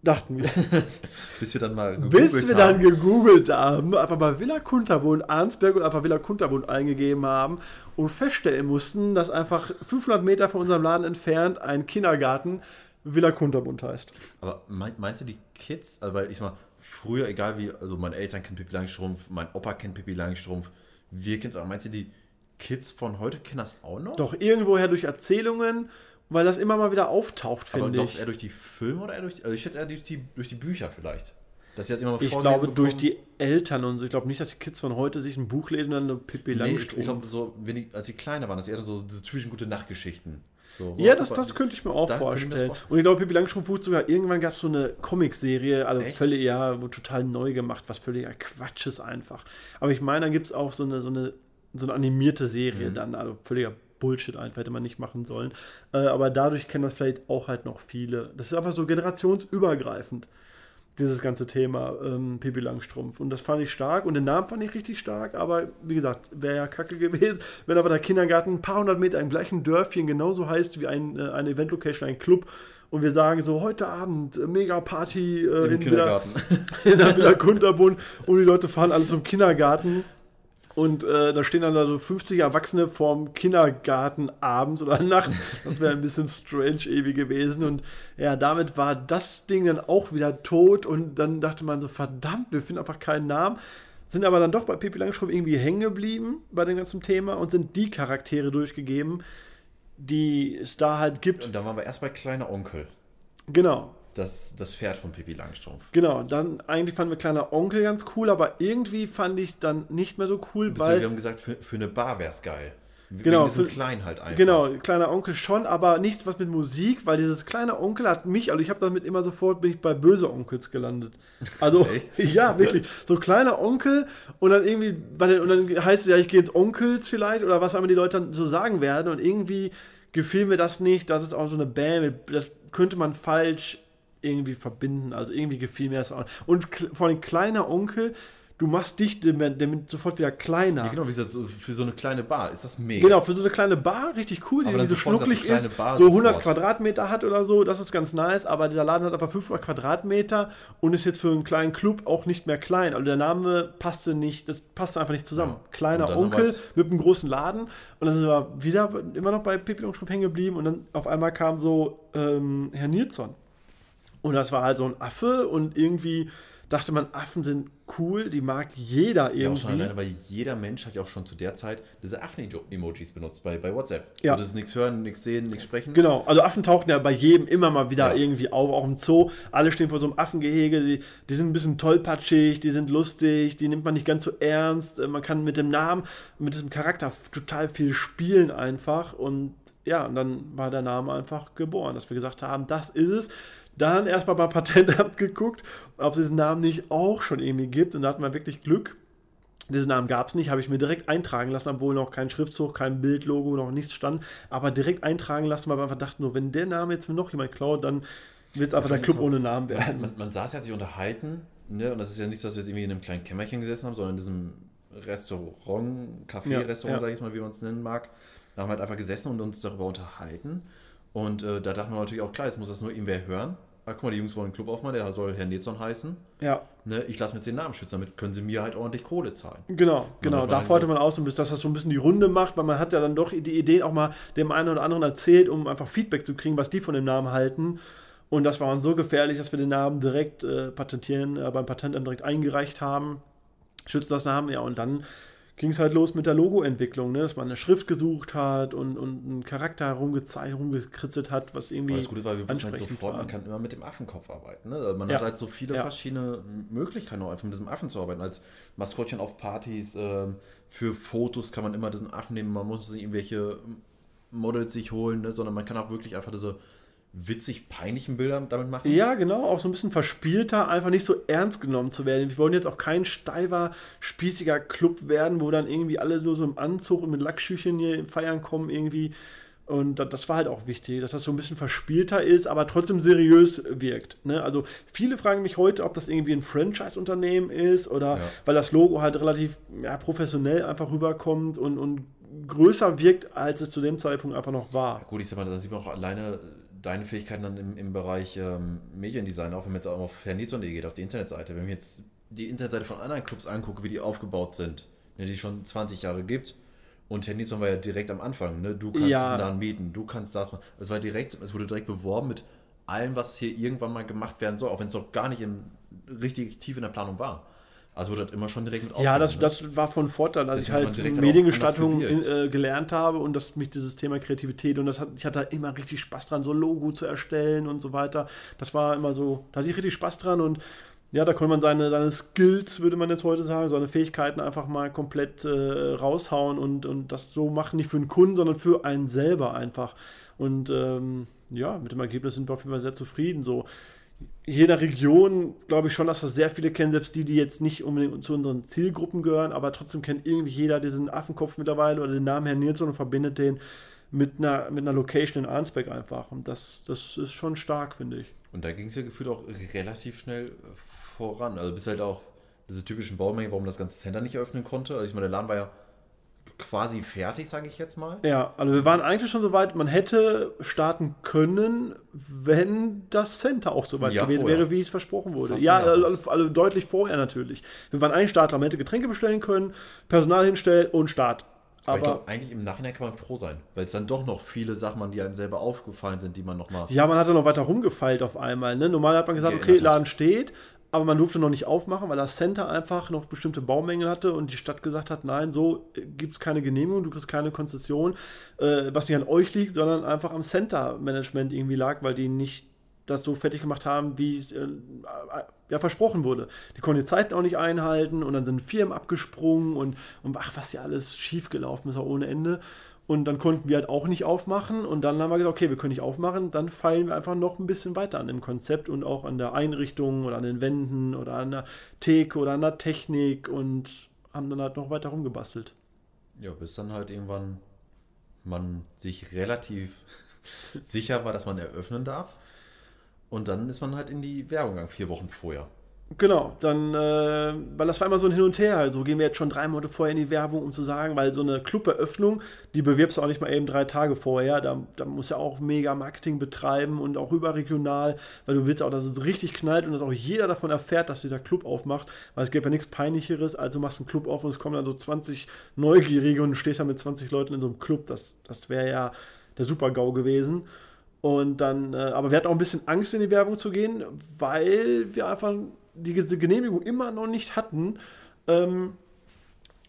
Dachten wir. Bis wir dann mal Bis wir dann haben. gegoogelt haben, einfach mal Villa Kunterbund, Arnsberg und einfach Villa Kunterbund eingegeben haben und feststellen mussten, dass einfach 500 Meter von unserem Laden entfernt ein Kindergarten Villa Kunterbund heißt. Aber mein, meinst du die Kids, also weil ich sag mal, früher, egal wie, also meine Eltern kennen Pippi Langstrumpf, mein Opa kennt Pippi Langstrumpf, wir kennen es auch. Meinst du, die Kids von heute kennen das auch noch? Doch irgendwoher durch Erzählungen, weil das immer mal wieder auftaucht, Aber finde ich. du eher durch die Filme oder eher durch, also ich schätze eher durch die, durch die Bücher vielleicht. Dass sie das immer mal Ich glaube durch bekommen. die Eltern und so. Ich glaube nicht, dass die Kids von heute sich ein Buch lesen und dann eine Pippi Nee, Langstrumpf. ich glaube, so, wenn die, als sie kleiner waren, das eher so diese typischen gute Nachtgeschichten. So, Ja, das, das könnte ich mir auch vorstellen. Und ich glaube, Pippi Langstrumpf wurde sogar, irgendwann gab es so eine Comicserie, also Echt? völlig, ja, wo total neu gemacht, was völliger Quatsch ist einfach. Aber ich meine, dann gibt es auch so eine, so eine, so eine animierte Mhm. Serie dann, also völliger Bullshit einfach, hätte man nicht machen sollen. Äh, aber dadurch kennen das vielleicht auch halt noch viele. Das ist einfach so generationsübergreifend, dieses ganze Thema ähm, Pippi Langstrumpf. Und das fand ich stark und den Namen fand ich richtig stark, aber wie gesagt, wäre ja kacke gewesen, wenn aber der Kindergarten ein paar hundert Meter im gleichen Dörfchen genauso heißt wie ein, äh, eine Event-Location, ein Club. Und wir sagen so, heute Abend äh, Mega-Party äh, Im in, Kindergarten. Villa, in der Villa Kunterbund und die Leute fahren alle zum Kindergarten. Und äh, da stehen dann da so 50 Erwachsene vorm Kindergarten abends oder nachts. Das wäre ein bisschen strange ewig gewesen. Und ja, damit war das Ding dann auch wieder tot. Und dann dachte man so, verdammt, wir finden einfach keinen Namen. Sind aber dann doch bei Pippi Langstrumpf irgendwie hängen geblieben bei dem ganzen Thema und sind die Charaktere durchgegeben, die es da halt gibt. Und dann waren wir erst bei Kleiner Onkel. Genau. Das, das Pferd von Pippi Langstrumpf. Genau, dann eigentlich fanden wir kleiner Onkel ganz cool, aber irgendwie fand ich dann nicht mehr so cool, Beziehungsweise wir weil haben gesagt, für, für eine Bar wäre es geil. Genau, für- Klein halt einfach. genau, kleiner Onkel schon, aber nichts was mit Musik, weil dieses kleine Onkel hat mich, also ich habe damit immer sofort bin ich bei böse Onkels gelandet. Also Echt? ja, wirklich, so kleiner Onkel und dann irgendwie bei den, und dann heißt es ja, ich gehe ins Onkels vielleicht oder was immer die Leute dann so sagen werden und irgendwie gefiel mir das nicht, das ist auch so eine Band, das könnte man falsch irgendwie verbinden, also irgendwie gefiel mir das auch. Und vor allem kleiner Onkel, du machst dich damit, sofort wieder kleiner. Ja, genau, wie gesagt, so für so eine kleine Bar ist das mega. Genau, für so eine kleine Bar richtig cool, die, die so schnucklig ist, Bar so 100 sofort. Quadratmeter hat oder so, das ist ganz nice, aber dieser Laden hat aber 500 Quadratmeter und ist jetzt für einen kleinen Club auch nicht mehr klein. Also der Name passte nicht, das passte einfach nicht zusammen. Ja. Kleiner Und Onkel mit einem großen Laden und dann sind wir wieder immer noch bei Pippi Langstrumpf hängen geblieben und dann auf einmal kam so ähm, Herr Nilsson. Und das war halt so ein Affe und irgendwie dachte man, Affen sind cool, die mag jeder Ja, auch schon irgendwie. alleine, weil jeder Mensch hat ja auch schon zu der Zeit diese Affen-Emojis benutzt bei, bei WhatsApp. Ja. So, das ist nichts hören, nichts sehen, nichts sprechen. Genau, also Affen tauchen ja bei jedem immer mal wieder Ja. irgendwie auf, auch im Zoo. Alle stehen vor so einem Affengehege, die, die sind ein bisschen tollpatschig, die sind lustig, die nimmt man nicht ganz so ernst. Äh, Man kann mit dem Namen, mit diesem Charakter total viel spielen einfach. Und ja, und dann war der Name einfach geboren, dass wir gesagt haben, das ist es. Dann erstmal beim Patentamt geguckt, ob es diesen Namen nicht auch schon irgendwie gibt. Und da hatten wir wirklich Glück. Diesen Namen gab es nicht, habe ich mir direkt eintragen lassen, obwohl noch kein Schriftzug, kein Bildlogo, noch nichts stand. Aber direkt eintragen lassen, weil wir einfach dachten, nur wenn der Name jetzt mir noch jemand klaut, dann wird es einfach der Club so, ohne Namen werden. Man, man saß ja sich unterhalten, ne? und das ist ja nicht so, dass wir jetzt irgendwie in einem kleinen Kämmerchen gesessen haben, sondern in diesem Restaurant, Café-Restaurant, Ja, ja. sage ich mal, wie man es nennen mag. Da haben wir halt einfach gesessen und uns darüber unterhalten. Und äh, da dachten wir natürlich auch, klar, jetzt muss das nur irgendwer hören. Ah, guck mal, die Jungs wollen einen Club aufmachen, der soll Herr Nezon heißen. Ja, Ne? Ich lasse mir jetzt den Namen schützen, damit können sie mir halt ordentlich Kohle zahlen. Genau, genau. Da wollte man auch so ein bisschen, dass das so ein bisschen die Runde macht, weil man hat ja dann doch die Ideen auch mal dem einen oder anderen erzählt, um einfach Feedback zu kriegen, was die von dem Namen halten. Und das war uns so gefährlich, dass wir den Namen direkt äh, patentieren, äh, beim Patentamt direkt eingereicht haben. Schützen das Namen, ja, und dann ging es halt los mit der Logoentwicklung, ne? dass man eine Schrift gesucht hat und, und einen Charakter herumgezeichnet, rumgekritzelt hat, was irgendwie. Aber das Gute war, wir wussten halt sofort, war. man kann immer mit dem Affenkopf arbeiten. Ne? Also Man Ja. hat halt so viele Ja. verschiedene Möglichkeiten, auch einfach mit diesem Affen zu arbeiten. Als Maskottchen auf Partys, ähm, für Fotos kann man immer diesen Affen nehmen, man muss nicht irgendwelche Models sich holen, ne? sondern man kann auch wirklich einfach diese witzig peinlichen Bilder damit machen. Ja, genau, auch so ein bisschen verspielter, einfach nicht so ernst genommen zu werden. Wir wollen jetzt auch kein steifer, spießiger Club werden, wo dann irgendwie alle nur so im Anzug und mit Lackschüchen hier feiern kommen irgendwie. Und das, war halt auch wichtig, dass das so ein bisschen verspielter ist, aber trotzdem seriös wirkt. Ne? Also viele fragen mich heute, ob das irgendwie ein Franchise-Unternehmen ist oder Ja. weil das Logo halt relativ ja, professionell einfach rüberkommt und, und größer wirkt, als es zu dem Zeitpunkt einfach noch war. Gut, ich sag mal, da sieht man auch alleine deine Fähigkeiten dann im, im Bereich ähm, Mediendesign, auch wenn man jetzt auch auf Hernizon.de geht, auf die Internetseite. Wenn ich jetzt die Internetseite von anderen Clubs angucke, wie die aufgebaut sind, ne, die es schon 20 Jahre gibt. Und Hernizon war ja direkt am Anfang, ne? Du kannst Ja. diesen Laden mieten, du kannst das machen. Es war direkt, es wurde direkt beworben mit allem, was hier irgendwann mal gemacht werden soll, auch wenn es noch gar nicht im, richtig tief in der Planung war. Also wurde das immer schon direkt mit Ja, das, ne? das war von Vorteil, Deswegen hat ich halt Mediengestaltung in, äh, gelernt habe und dass mich dieses Thema Kreativität und das hat, ich hatte halt immer richtig Spaß dran, so Logo zu erstellen und so weiter. Das war immer so, da hatte ich richtig Spaß dran und ja, da konnte man seine, seine Skills, würde man jetzt heute sagen, seine Fähigkeiten einfach mal komplett äh, raushauen und, und das so machen, nicht für einen Kunden, sondern für einen selber einfach. Und ähm, ja, mit dem Ergebnis sind wir auf jeden Fall sehr zufrieden. So, hier in der Region glaube ich schon, dass wir sehr viele kennen, selbst die, die jetzt nicht unbedingt zu unseren Zielgruppen gehören, aber trotzdem kennt irgendwie jeder diesen Affenkopf mittlerweile oder den Namen Herrn Nilsson und verbindet den mit einer, mit einer Location in Arnsberg einfach. Und das, das ist schon stark, finde ich. Und da ging es ja gefühlt auch relativ schnell voran. Also bis halt auch diese typischen Baumängel, warum das ganze Center nicht eröffnen konnte. Also ich meine, der Laden war ja quasi fertig, sage ich jetzt mal. Ja, also wir waren eigentlich schon so weit, man hätte starten können, wenn das Center auch so weit Ja, gewesen vorher. wäre, wie es versprochen wurde. Fast ja, Jahr also, also deutlich vorher natürlich. Wir waren eigentlich Startler, man hätte Getränke bestellen können, Personal hinstellen und Start. Aber, ich Aber glaube, eigentlich im Nachhinein kann man froh sein, weil es dann doch noch viele Sachen waren, die einem selber aufgefallen sind, die man nochmal. Ja, man hat dann noch weiter rumgefeilt auf einmal. Ne? Normal hat man gesagt, okay. Laden steht, aber man durfte noch nicht aufmachen, weil das Center einfach noch bestimmte Baumängel hatte und die Stadt gesagt hat, nein, so gibt es keine Genehmigung, du kriegst keine Konzession, äh, was nicht an euch liegt, sondern einfach am Center-Management irgendwie lag, weil die nicht das so fertig gemacht haben, wie es äh, ja, versprochen wurde. Die konnten die Zeiten auch nicht einhalten und dann sind Firmen abgesprungen und, und ach, was ja alles schiefgelaufen ist, auch ohne Ende. Und dann konnten wir halt auch nicht aufmachen. Und dann haben wir gesagt, okay, wir können nicht aufmachen. Dann feilen wir einfach noch ein bisschen weiter an dem Konzept und auch an der Einrichtung oder an den Wänden oder an der Theke oder an der Technik und haben dann halt noch weiter rumgebastelt. Ja, bis dann halt irgendwann man sich relativ sicher war, dass man eröffnen darf. Und dann ist man halt in die Werbung gegangen, vier Wochen vorher. Genau, dann, äh, weil das war immer so ein Hin und Her. Also gehen wir jetzt schon drei Monate vorher in die Werbung, um zu sagen, weil so eine Club-Eröffnung, die bewirbst du auch nicht mal eben drei Tage vorher. Da, da musst du ja auch mega Marketing betreiben und auch überregional, weil du willst auch, dass es richtig knallt und dass auch jeder davon erfährt, dass dieser Club aufmacht. Weil es gibt ja nichts Peinlicheres, als du machst einen Club auf und es kommen dann so 20 Neugierige und du stehst dann mit 20 Leuten in so einem Club. Das, das wäre ja der Super-GAU gewesen. Und dann, äh, aber wir hatten auch ein bisschen Angst, in die Werbung zu gehen, weil wir einfach die, diese Genehmigung immer noch nicht hatten. Ähm,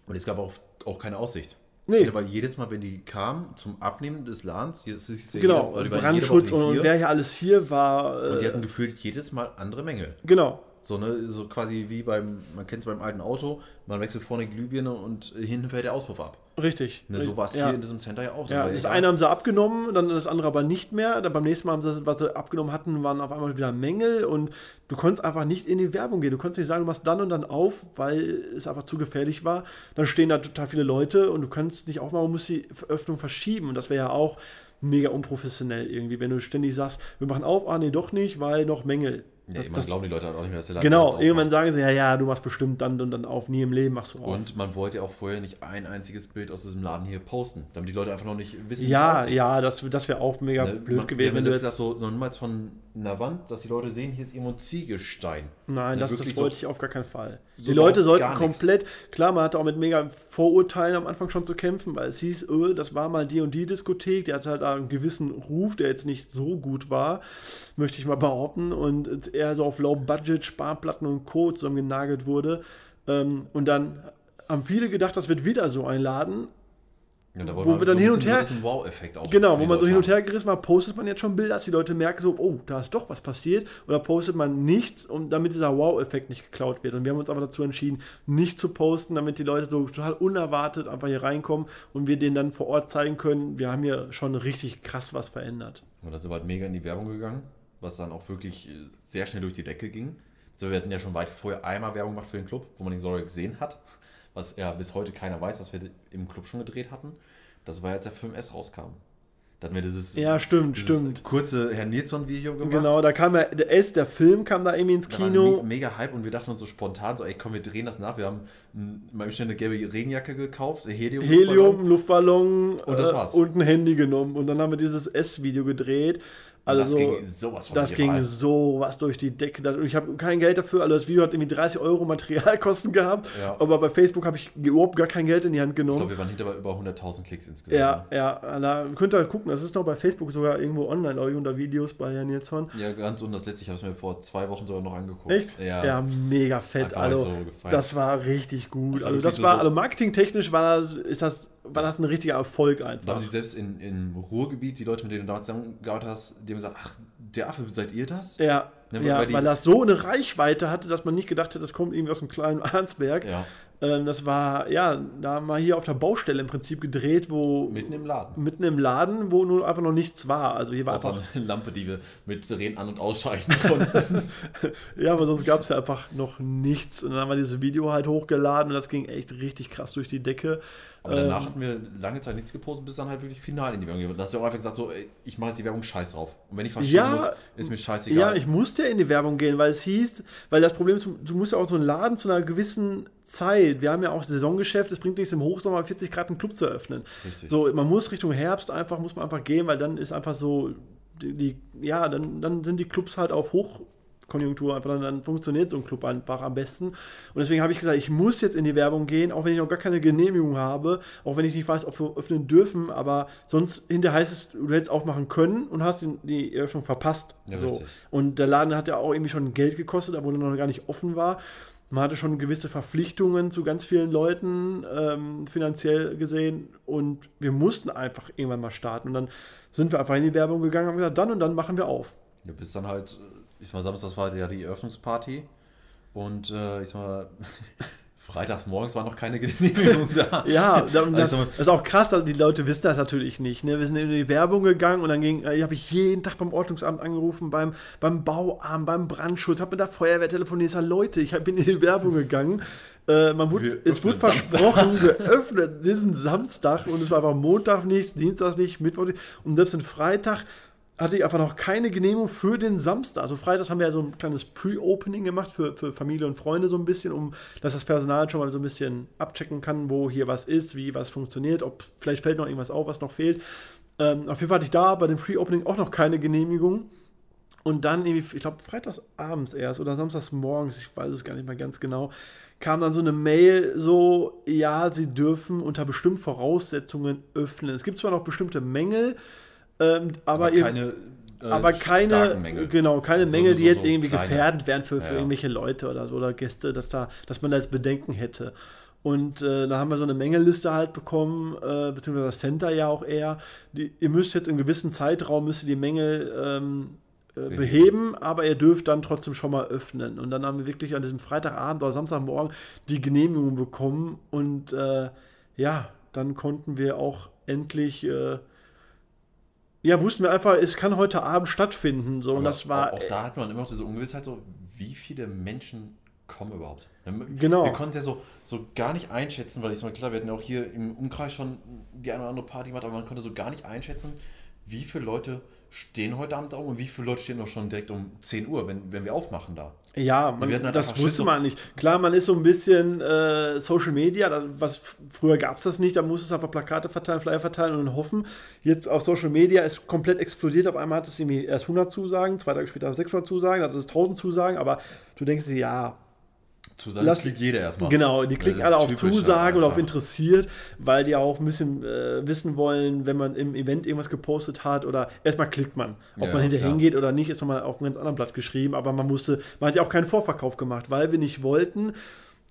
Und es gab auch, auch keine Aussicht. Nee. Weil jedes Mal, wenn die kamen zum Abnehmen des Ladens, das ist ja genau, jeder- die Brandschutz und, wer hier alles hier war. Äh, Und die hatten gefühlt jedes Mal andere Mängel. genau. So, ne, so quasi wie beim, man kennt es beim alten Auto, man wechselt vorne die Glühbirne und hinten fällt der Auspuff ab. Richtig. Ne, so war es ja. hier in diesem Center ja auch. ja, war das eine haben sie abgenommen, dann das andere aber nicht mehr. Dann beim nächsten Mal haben sie, was sie abgenommen hatten, waren auf einmal wieder Mängel und du konntest einfach nicht in die Werbung gehen. Du konntest nicht sagen, du machst dann und dann auf, weil es einfach zu gefährlich war. Dann stehen da total viele Leute und du kannst nicht aufmachen, du musst die Öffnung verschieben. Und das wäre ja auch mega unprofessionell irgendwie, wenn du ständig sagst, wir machen auf, ah nee, doch nicht, weil noch Mängel. Ja, Das- das- glauben die Leute halt auch nicht mehr, dass der Laden Genau, irgendwann aufmacht. sagen sie, ja, ja, du machst bestimmt dann und dann auf, nie im Leben machst du auf. Und man wollte ja auch vorher nicht ein einziges Bild aus diesem Laden hier posten, damit die Leute einfach noch nicht wissen, es ja, ja, das, das wäre auch mega Ne, blöd man- gewesen, wenn du jetzt jetzt... so noch niemals von einer Wand, dass die Leute sehen, hier ist irgendwo ein Ziegelstein. Nein, Ne, das, das so- wollte ich auf gar keinen Fall. So die Leute sollten komplett, klar, man hatte auch mit mega Vorurteilen am Anfang schon zu kämpfen, weil es hieß, öh, das war mal die und die Diskothek, die hatte halt einen gewissen Ruf, der jetzt nicht so gut war, möchte ich mal behaupten, und eher so auf Low-Budget, Sparplatten und Co. zusammengenagelt wurde. Ähm, und dann haben viele gedacht, das wird wieder so ein Laden, Ja, da Wo wir dann so ein hin und her- So Wow-Effekt auch Genau, wo man so hin und haben. her gerissen war, postet man jetzt schon Bilder, dass die Leute merken, so, oh, da ist doch was passiert. Oder postet man nichts, um, damit dieser Wow-Effekt nicht geklaut wird. Und wir haben uns aber dazu entschieden, nicht zu posten, damit die Leute so total unerwartet einfach hier reinkommen und wir denen dann vor Ort zeigen können, wir haben hier schon richtig krass was verändert. Und dann sind wir halt mega in die Werbung gegangen, was dann auch wirklich äh, sehr schnell durch die Decke ging. So, wir hatten ja schon weit vorher einmal Werbung gemacht für den Club, wo man den Sorge gesehen hat. Was ja bis heute keiner weiß, dass wir im Club schon gedreht hatten. Das war, als der Film S rauskam. Da hatten wir dieses, Ja, stimmt, dieses stimmt. kurze Herr Nilsson-Video gemacht. Genau, da kam ja der S, der Film kam da irgendwie ins Kino. me- mega Hype und wir dachten uns so spontan so, ey komm, wir drehen das nach. Wir haben mal schnell eine gelbe Regenjacke gekauft, Helium. Helium, Luftballon Und das äh, war's. und ein Handy genommen. Und dann haben wir dieses S-Video gedreht. Also, das ging sowas von Das ging sowas durch die Decke. Ich habe kein Geld dafür. Also das Video hat irgendwie 30 Euro Materialkosten gehabt. Ja. Aber bei Facebook habe ich überhaupt gar kein Geld in die Hand Ich genommen. glaube, wir waren hinter bei über 100.000 Klicks insgesamt. ja, ja, da könnt ihr halt gucken. Das ist noch bei Facebook sogar irgendwo online, glaube ich, unter Videos bei Herrn Nilsson. Ja, ganz und das letzte, ich habe es mir vor zwei Wochen sogar noch angeguckt. Echt? Ja. mega fett. Einfach Also, so das war richtig gut. Das war also, das so- war, so- also marketingtechnisch war das, ist das, war das ein richtiger Erfolg Da einfach. haben sie selbst in, im Ruhrgebiet, die Leute, mit denen du damals zusammengearbeitet hast, die haben gesagt, ach, der Affe, seid ihr das? Ja, Ne, ja weil weil das so eine Reichweite hatte, dass man nicht gedacht hätte, das kommt irgendwie aus dem kleinen Arnsberg. Ja, Ähm, das war, ja, da haben wir hier auf der Baustelle im Prinzip gedreht, wo mitten im Laden. mitten im Laden, wo nur einfach noch nichts war. Also hier war Außer einfach, eine Lampe, die wir mit Sirenen an- und ausschalten konnten. ja, aber sonst gab es ja einfach noch nichts. Und dann haben wir dieses Video halt hochgeladen und das ging echt richtig krass durch die Decke. Aber danach Ähm, hatten wir lange Zeit nichts gepostet, bis dann halt wirklich final in die Werbung ging. Da hast du auch einfach gesagt, so, ey, ich mache jetzt die Werbung scheiß drauf. Und wenn ich verschieben Ja, muss, ist mir scheißegal. Ja, ich musste ja in die Werbung gehen, weil es hieß, weil das Problem ist, du musst ja auch so einen Laden zu einer gewissen Zeit, wir haben ja auch Saisongeschäft, es bringt nichts im Hochsommer 40 Grad einen Club zu öffnen. Richtig. So, man muss Richtung Herbst einfach, muss man einfach gehen, weil dann ist einfach so, die, die ja, dann, dann sind die Clubs halt auf Hochkonjunktur, einfach dann, dann funktioniert so ein Club einfach am besten. Und deswegen habe ich gesagt, ich muss jetzt in die Werbung gehen, auch wenn ich noch gar keine Genehmigung habe, auch wenn ich nicht weiß, ob wir öffnen dürfen, aber sonst hinterher heißt es, du hättest aufmachen können und hast die- Eröffnung verpasst. Ja, so. richtig. Und der Laden hat ja auch irgendwie schon Geld gekostet, obwohl er noch gar nicht offen war. Man hatte schon gewisse Verpflichtungen zu ganz vielen Leuten ähm, finanziell gesehen und wir mussten einfach irgendwann mal starten. Und dann sind wir einfach in die Werbung gegangen und haben gesagt, dann und dann machen wir auf. Ja, bis dann halt, ich sag mal, Samstag war ja die Eröffnungsparty. Und äh, ich sag mal, freitags morgens war noch keine Genehmigung da. Ja, und das, Also- das ist auch krass, also die Leute wissen das natürlich nicht. Ne? Wir sind in die Werbung gegangen und dann ging, äh, habe ich jeden Tag beim Ordnungsamt angerufen, beim, beim Bauamt, beim Brandschutz, habe mit der Feuerwehr telefoniert, ich sag, Leute, ich hab- bin in die Werbung gegangen. Äh, man wurde, es wurde versprochen, wir öffnen diesen Samstag und es war einfach Montag nichts, Dienstag nicht, Mittwoch nicht und selbst den Freitag hatte ich einfach noch keine Genehmigung für den Samstag. Also freitags haben wir ja so ein kleines Pre-Opening gemacht für, für Familie und Freunde so ein bisschen, um dass das Personal schon mal so ein bisschen abchecken kann, wo hier was ist, wie was funktioniert, ob vielleicht fällt noch irgendwas auf, was noch fehlt. Ähm, auf jeden Fall hatte ich da bei dem Pre-Opening auch noch keine Genehmigung. Und dann irgendwie, ich glaube, freitags abends erst oder samstags morgens, ich weiß es gar nicht mehr ganz genau, kam dann so eine Mail, so, ja, sie dürfen unter bestimmten Voraussetzungen öffnen. Es gibt zwar noch bestimmte Mängel, ähm, aber, aber keine, äh, aber keine, Mängel. genau, keine So- Mängel, die so- jetzt so irgendwie kleine. gefährdend wären für, für Ja. irgendwelche Leute oder so oder Gäste, dass da, dass man da jetzt Bedenken hätte. Und äh, da haben wir so eine Mängelliste halt bekommen, äh, beziehungsweise das Center ja auch eher. Die, ihr müsst jetzt im gewissen Zeitraum müsst ihr die Mängel ähm, äh, beheben, aber ihr dürft dann trotzdem schon mal öffnen. Und dann haben wir wirklich an diesem Freitagabend oder Samstagmorgen die Genehmigung bekommen und äh, ja, dann konnten wir auch endlich, äh, ja, wussten wir einfach, es kann heute Abend stattfinden. So, und das war. Auch, auch da hat man immer noch diese Ungewissheit, so, wie viele Menschen kommen überhaupt. Genau. Wir konnten ja so, so gar nicht einschätzen, weil ich mal klar, wir hatten ja auch hier im Umkreis schon die eine oder andere Party gemacht, aber man konnte so gar nicht einschätzen, wie viele Leute stehen heute Abend da und wie viele Leute stehen auch schon direkt um 10 Uhr, wenn, wenn wir aufmachen da. Ja, man, halt das wusste man nicht. Klar, man ist so ein bisschen äh, Social Media, was früher gab es das nicht, da muss es einfach Plakate verteilen, Flyer verteilen und hoffen. Jetzt auf Social Media ist komplett explodiert. Auf einmal hat es irgendwie erst 100 Zusagen, zwei Tage später 600 Zusagen, also ist 1000 Zusagen, aber du denkst dir, ja, Zusagen Lass, klickt jeder erstmal. Genau, die klicken alle auf Zusagen oder auf interessiert, weil die auch ein bisschen äh, wissen wollen, wenn man im Event irgendwas gepostet hat oder erstmal klickt man. Ob ja, man hinterher hingeht oder nicht, ist nochmal auf einem ganz anderen Blatt geschrieben, aber man musste, man hat ja auch keinen Vorverkauf gemacht, weil wir nicht wollten,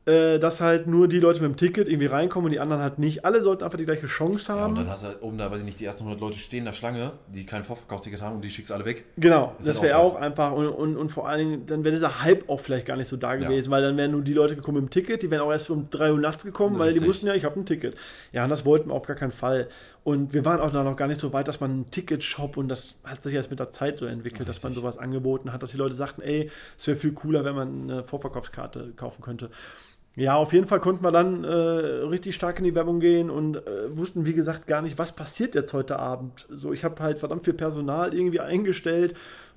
äh, dass halt nur die Leute mit dem Ticket irgendwie reinkommen und die anderen halt nicht. Alle sollten einfach die gleiche Chance haben. Ja, und dann hast du halt oben da, weiß ich nicht, die ersten 100 Leute stehen in der Schlange, die kein Vorverkaufsticket haben und die schickst alle weg. Genau, das, das wäre auch, auch, einfach und, und, und vor allen Dingen, dann wäre dieser Hype auch vielleicht gar nicht so da gewesen, ja. weil dann wären nur die Leute gekommen mit dem Ticket, die wären auch erst um 3 Uhr nachts gekommen, Richtig. weil die wussten ja, ich habe ein Ticket. Ja, und das wollten wir auf gar keinen Fall. Und wir waren auch noch gar nicht so weit, dass man einen Ticketshop und das hat sich erst mit der Zeit so entwickelt, Richtig. dass man sowas angeboten hat, dass die Leute sagten, ey, es wäre viel cooler, wenn man eine Vorverkaufskarte kaufen könnte. Ja, auf jeden Fall konnten wir dann äh, richtig stark in die Werbung gehen und äh, wussten, wie gesagt, gar nicht, was passiert jetzt heute Abend. So, ich habe halt verdammt viel Personal irgendwie eingestellt,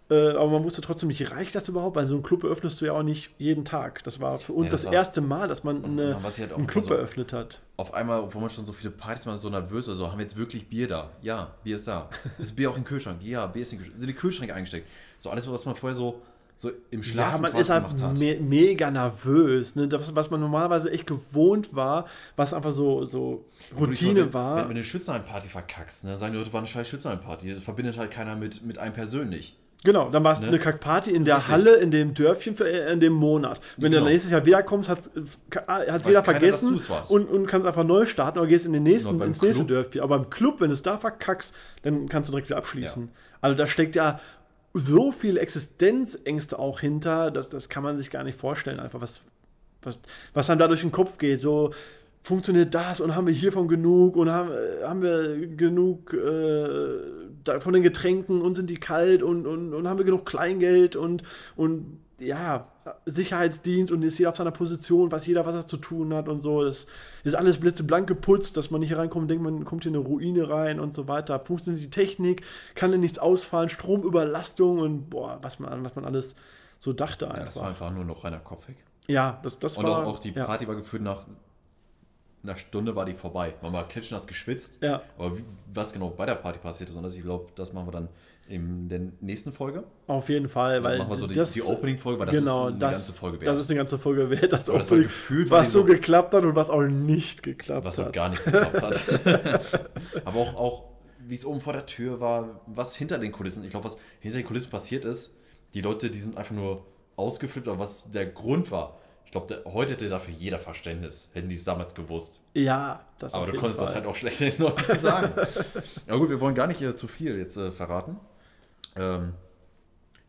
äh, aber man wusste trotzdem nicht, reicht das überhaupt? Weil so einen Club eröffnest du ja auch nicht jeden Tag. Das war für uns ja, das, das erste Mal, dass man eine, halt einen Club so eröffnet hat. Auf einmal, wo man schon so viele Partys war, so nervös, also haben wir jetzt wirklich Bier da? Ja, Bier ist da. Ist Bier auch im Kühlschrank? Ja, Bier ist im Kühlschrank. Sind die Kühlschränke eingesteckt? So alles, was man vorher so so im Schlaf. Ja, man ist halt me mega nervös. Ne? Das, was man normalerweise echt gewohnt war, was einfach so, so Routine mal, war. Wenn, wenn du eine Schützenheim-Party verkackst, ne? sagen die Leute, war eine scheiß Schützenheim-Party. Das verbindet halt keiner mit, mit einem persönlich. Genau, dann war es ne? eine Kackparty in der Richtig. Halle, in dem Dörfchen, äh, in dem Monat. Wenn genau. du nächstes Jahr wiederkommst, hat es jeder vergessen und, und kannst einfach neu starten oder gehst in den nächsten, ins Club. nächste Dörfchen. Aber im Club, wenn du es da verkackst, dann kannst du direkt wieder abschließen. Ja. Also da steckt ja so viel Existenzängste auch hinter, dass das kann man sich gar nicht vorstellen, einfach was, was, was dann da durch den Kopf geht. So, funktioniert das und haben wir hiervon genug und haben, äh, haben wir genug äh, von den Getränken und sind die kalt und, und, und haben wir genug Kleingeld und, und ja, Sicherheitsdienst und ist jeder auf seiner Position, weiß jeder, was er zu tun hat und so. Das ist alles blitzeblank geputzt, dass man nicht hier reinkommt und denkt, man kommt hier in eine Ruine rein und so weiter. Funktioniert die Technik, kann denn nichts ausfallen, Stromüberlastung und boah, was man, was man alles so dachte einfach. Ja, das war einfach nur noch reiner Kopf weg. Ja, das, das und war. Und auch, auch die Party ja. war gefühlt nach einer Stunde war die vorbei. Man war klitschnass geschwitzt. Ja. Aber wie, was genau bei der Party passiert ist, und das, ich glaube, das machen wir dann in der nächsten Folge. Auf jeden Fall, weil machen wir so die, die Opening-Folge, weil das genau, ist eine das, ganze Folge wert. Das ist eine ganze Folge wert, das, das Opening, gefühlt, was so, so geklappt hat und was auch nicht geklappt was hat. Was so gar nicht geklappt hat. Aber auch, auch wie es oben vor der Tür war, was hinter den Kulissen, ich glaube, was hinter den Kulissen passiert ist, die Leute, die sind einfach nur ausgeflippt, aber was der Grund war, ich glaube, heute hätte dafür jeder Verständnis, hätten die es damals gewusst. Ja, das Aber du konntest Fall. das halt auch schlecht sagen. Aber gut, wir wollen gar nicht äh, zu viel jetzt äh, verraten. Ähm,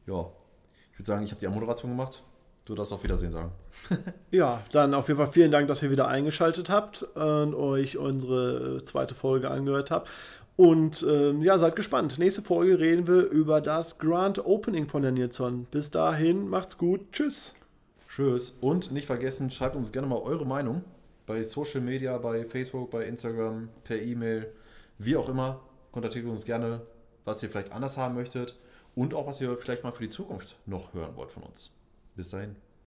ja, ich würde sagen, ich habe die Moderation gemacht. Du darfst auf Wiedersehen sagen. ja, dann auf jeden Fall vielen Dank, dass ihr wieder eingeschaltet habt und euch unsere äh, zweite Folge angehört habt. Und ähm, ja, seid gespannt. Nächste Folge reden wir über das Grand Opening von der Nilsson. Bis dahin, macht's gut. Tschüss. Tschüss. Und nicht vergessen, schreibt uns gerne mal eure Meinung bei Social Media, bei Facebook, bei Instagram, per E-Mail, wie auch immer. Kontaktiert uns gerne, was ihr vielleicht anders haben möchtet und auch was ihr vielleicht mal für die Zukunft noch hören wollt von uns. Bis dahin.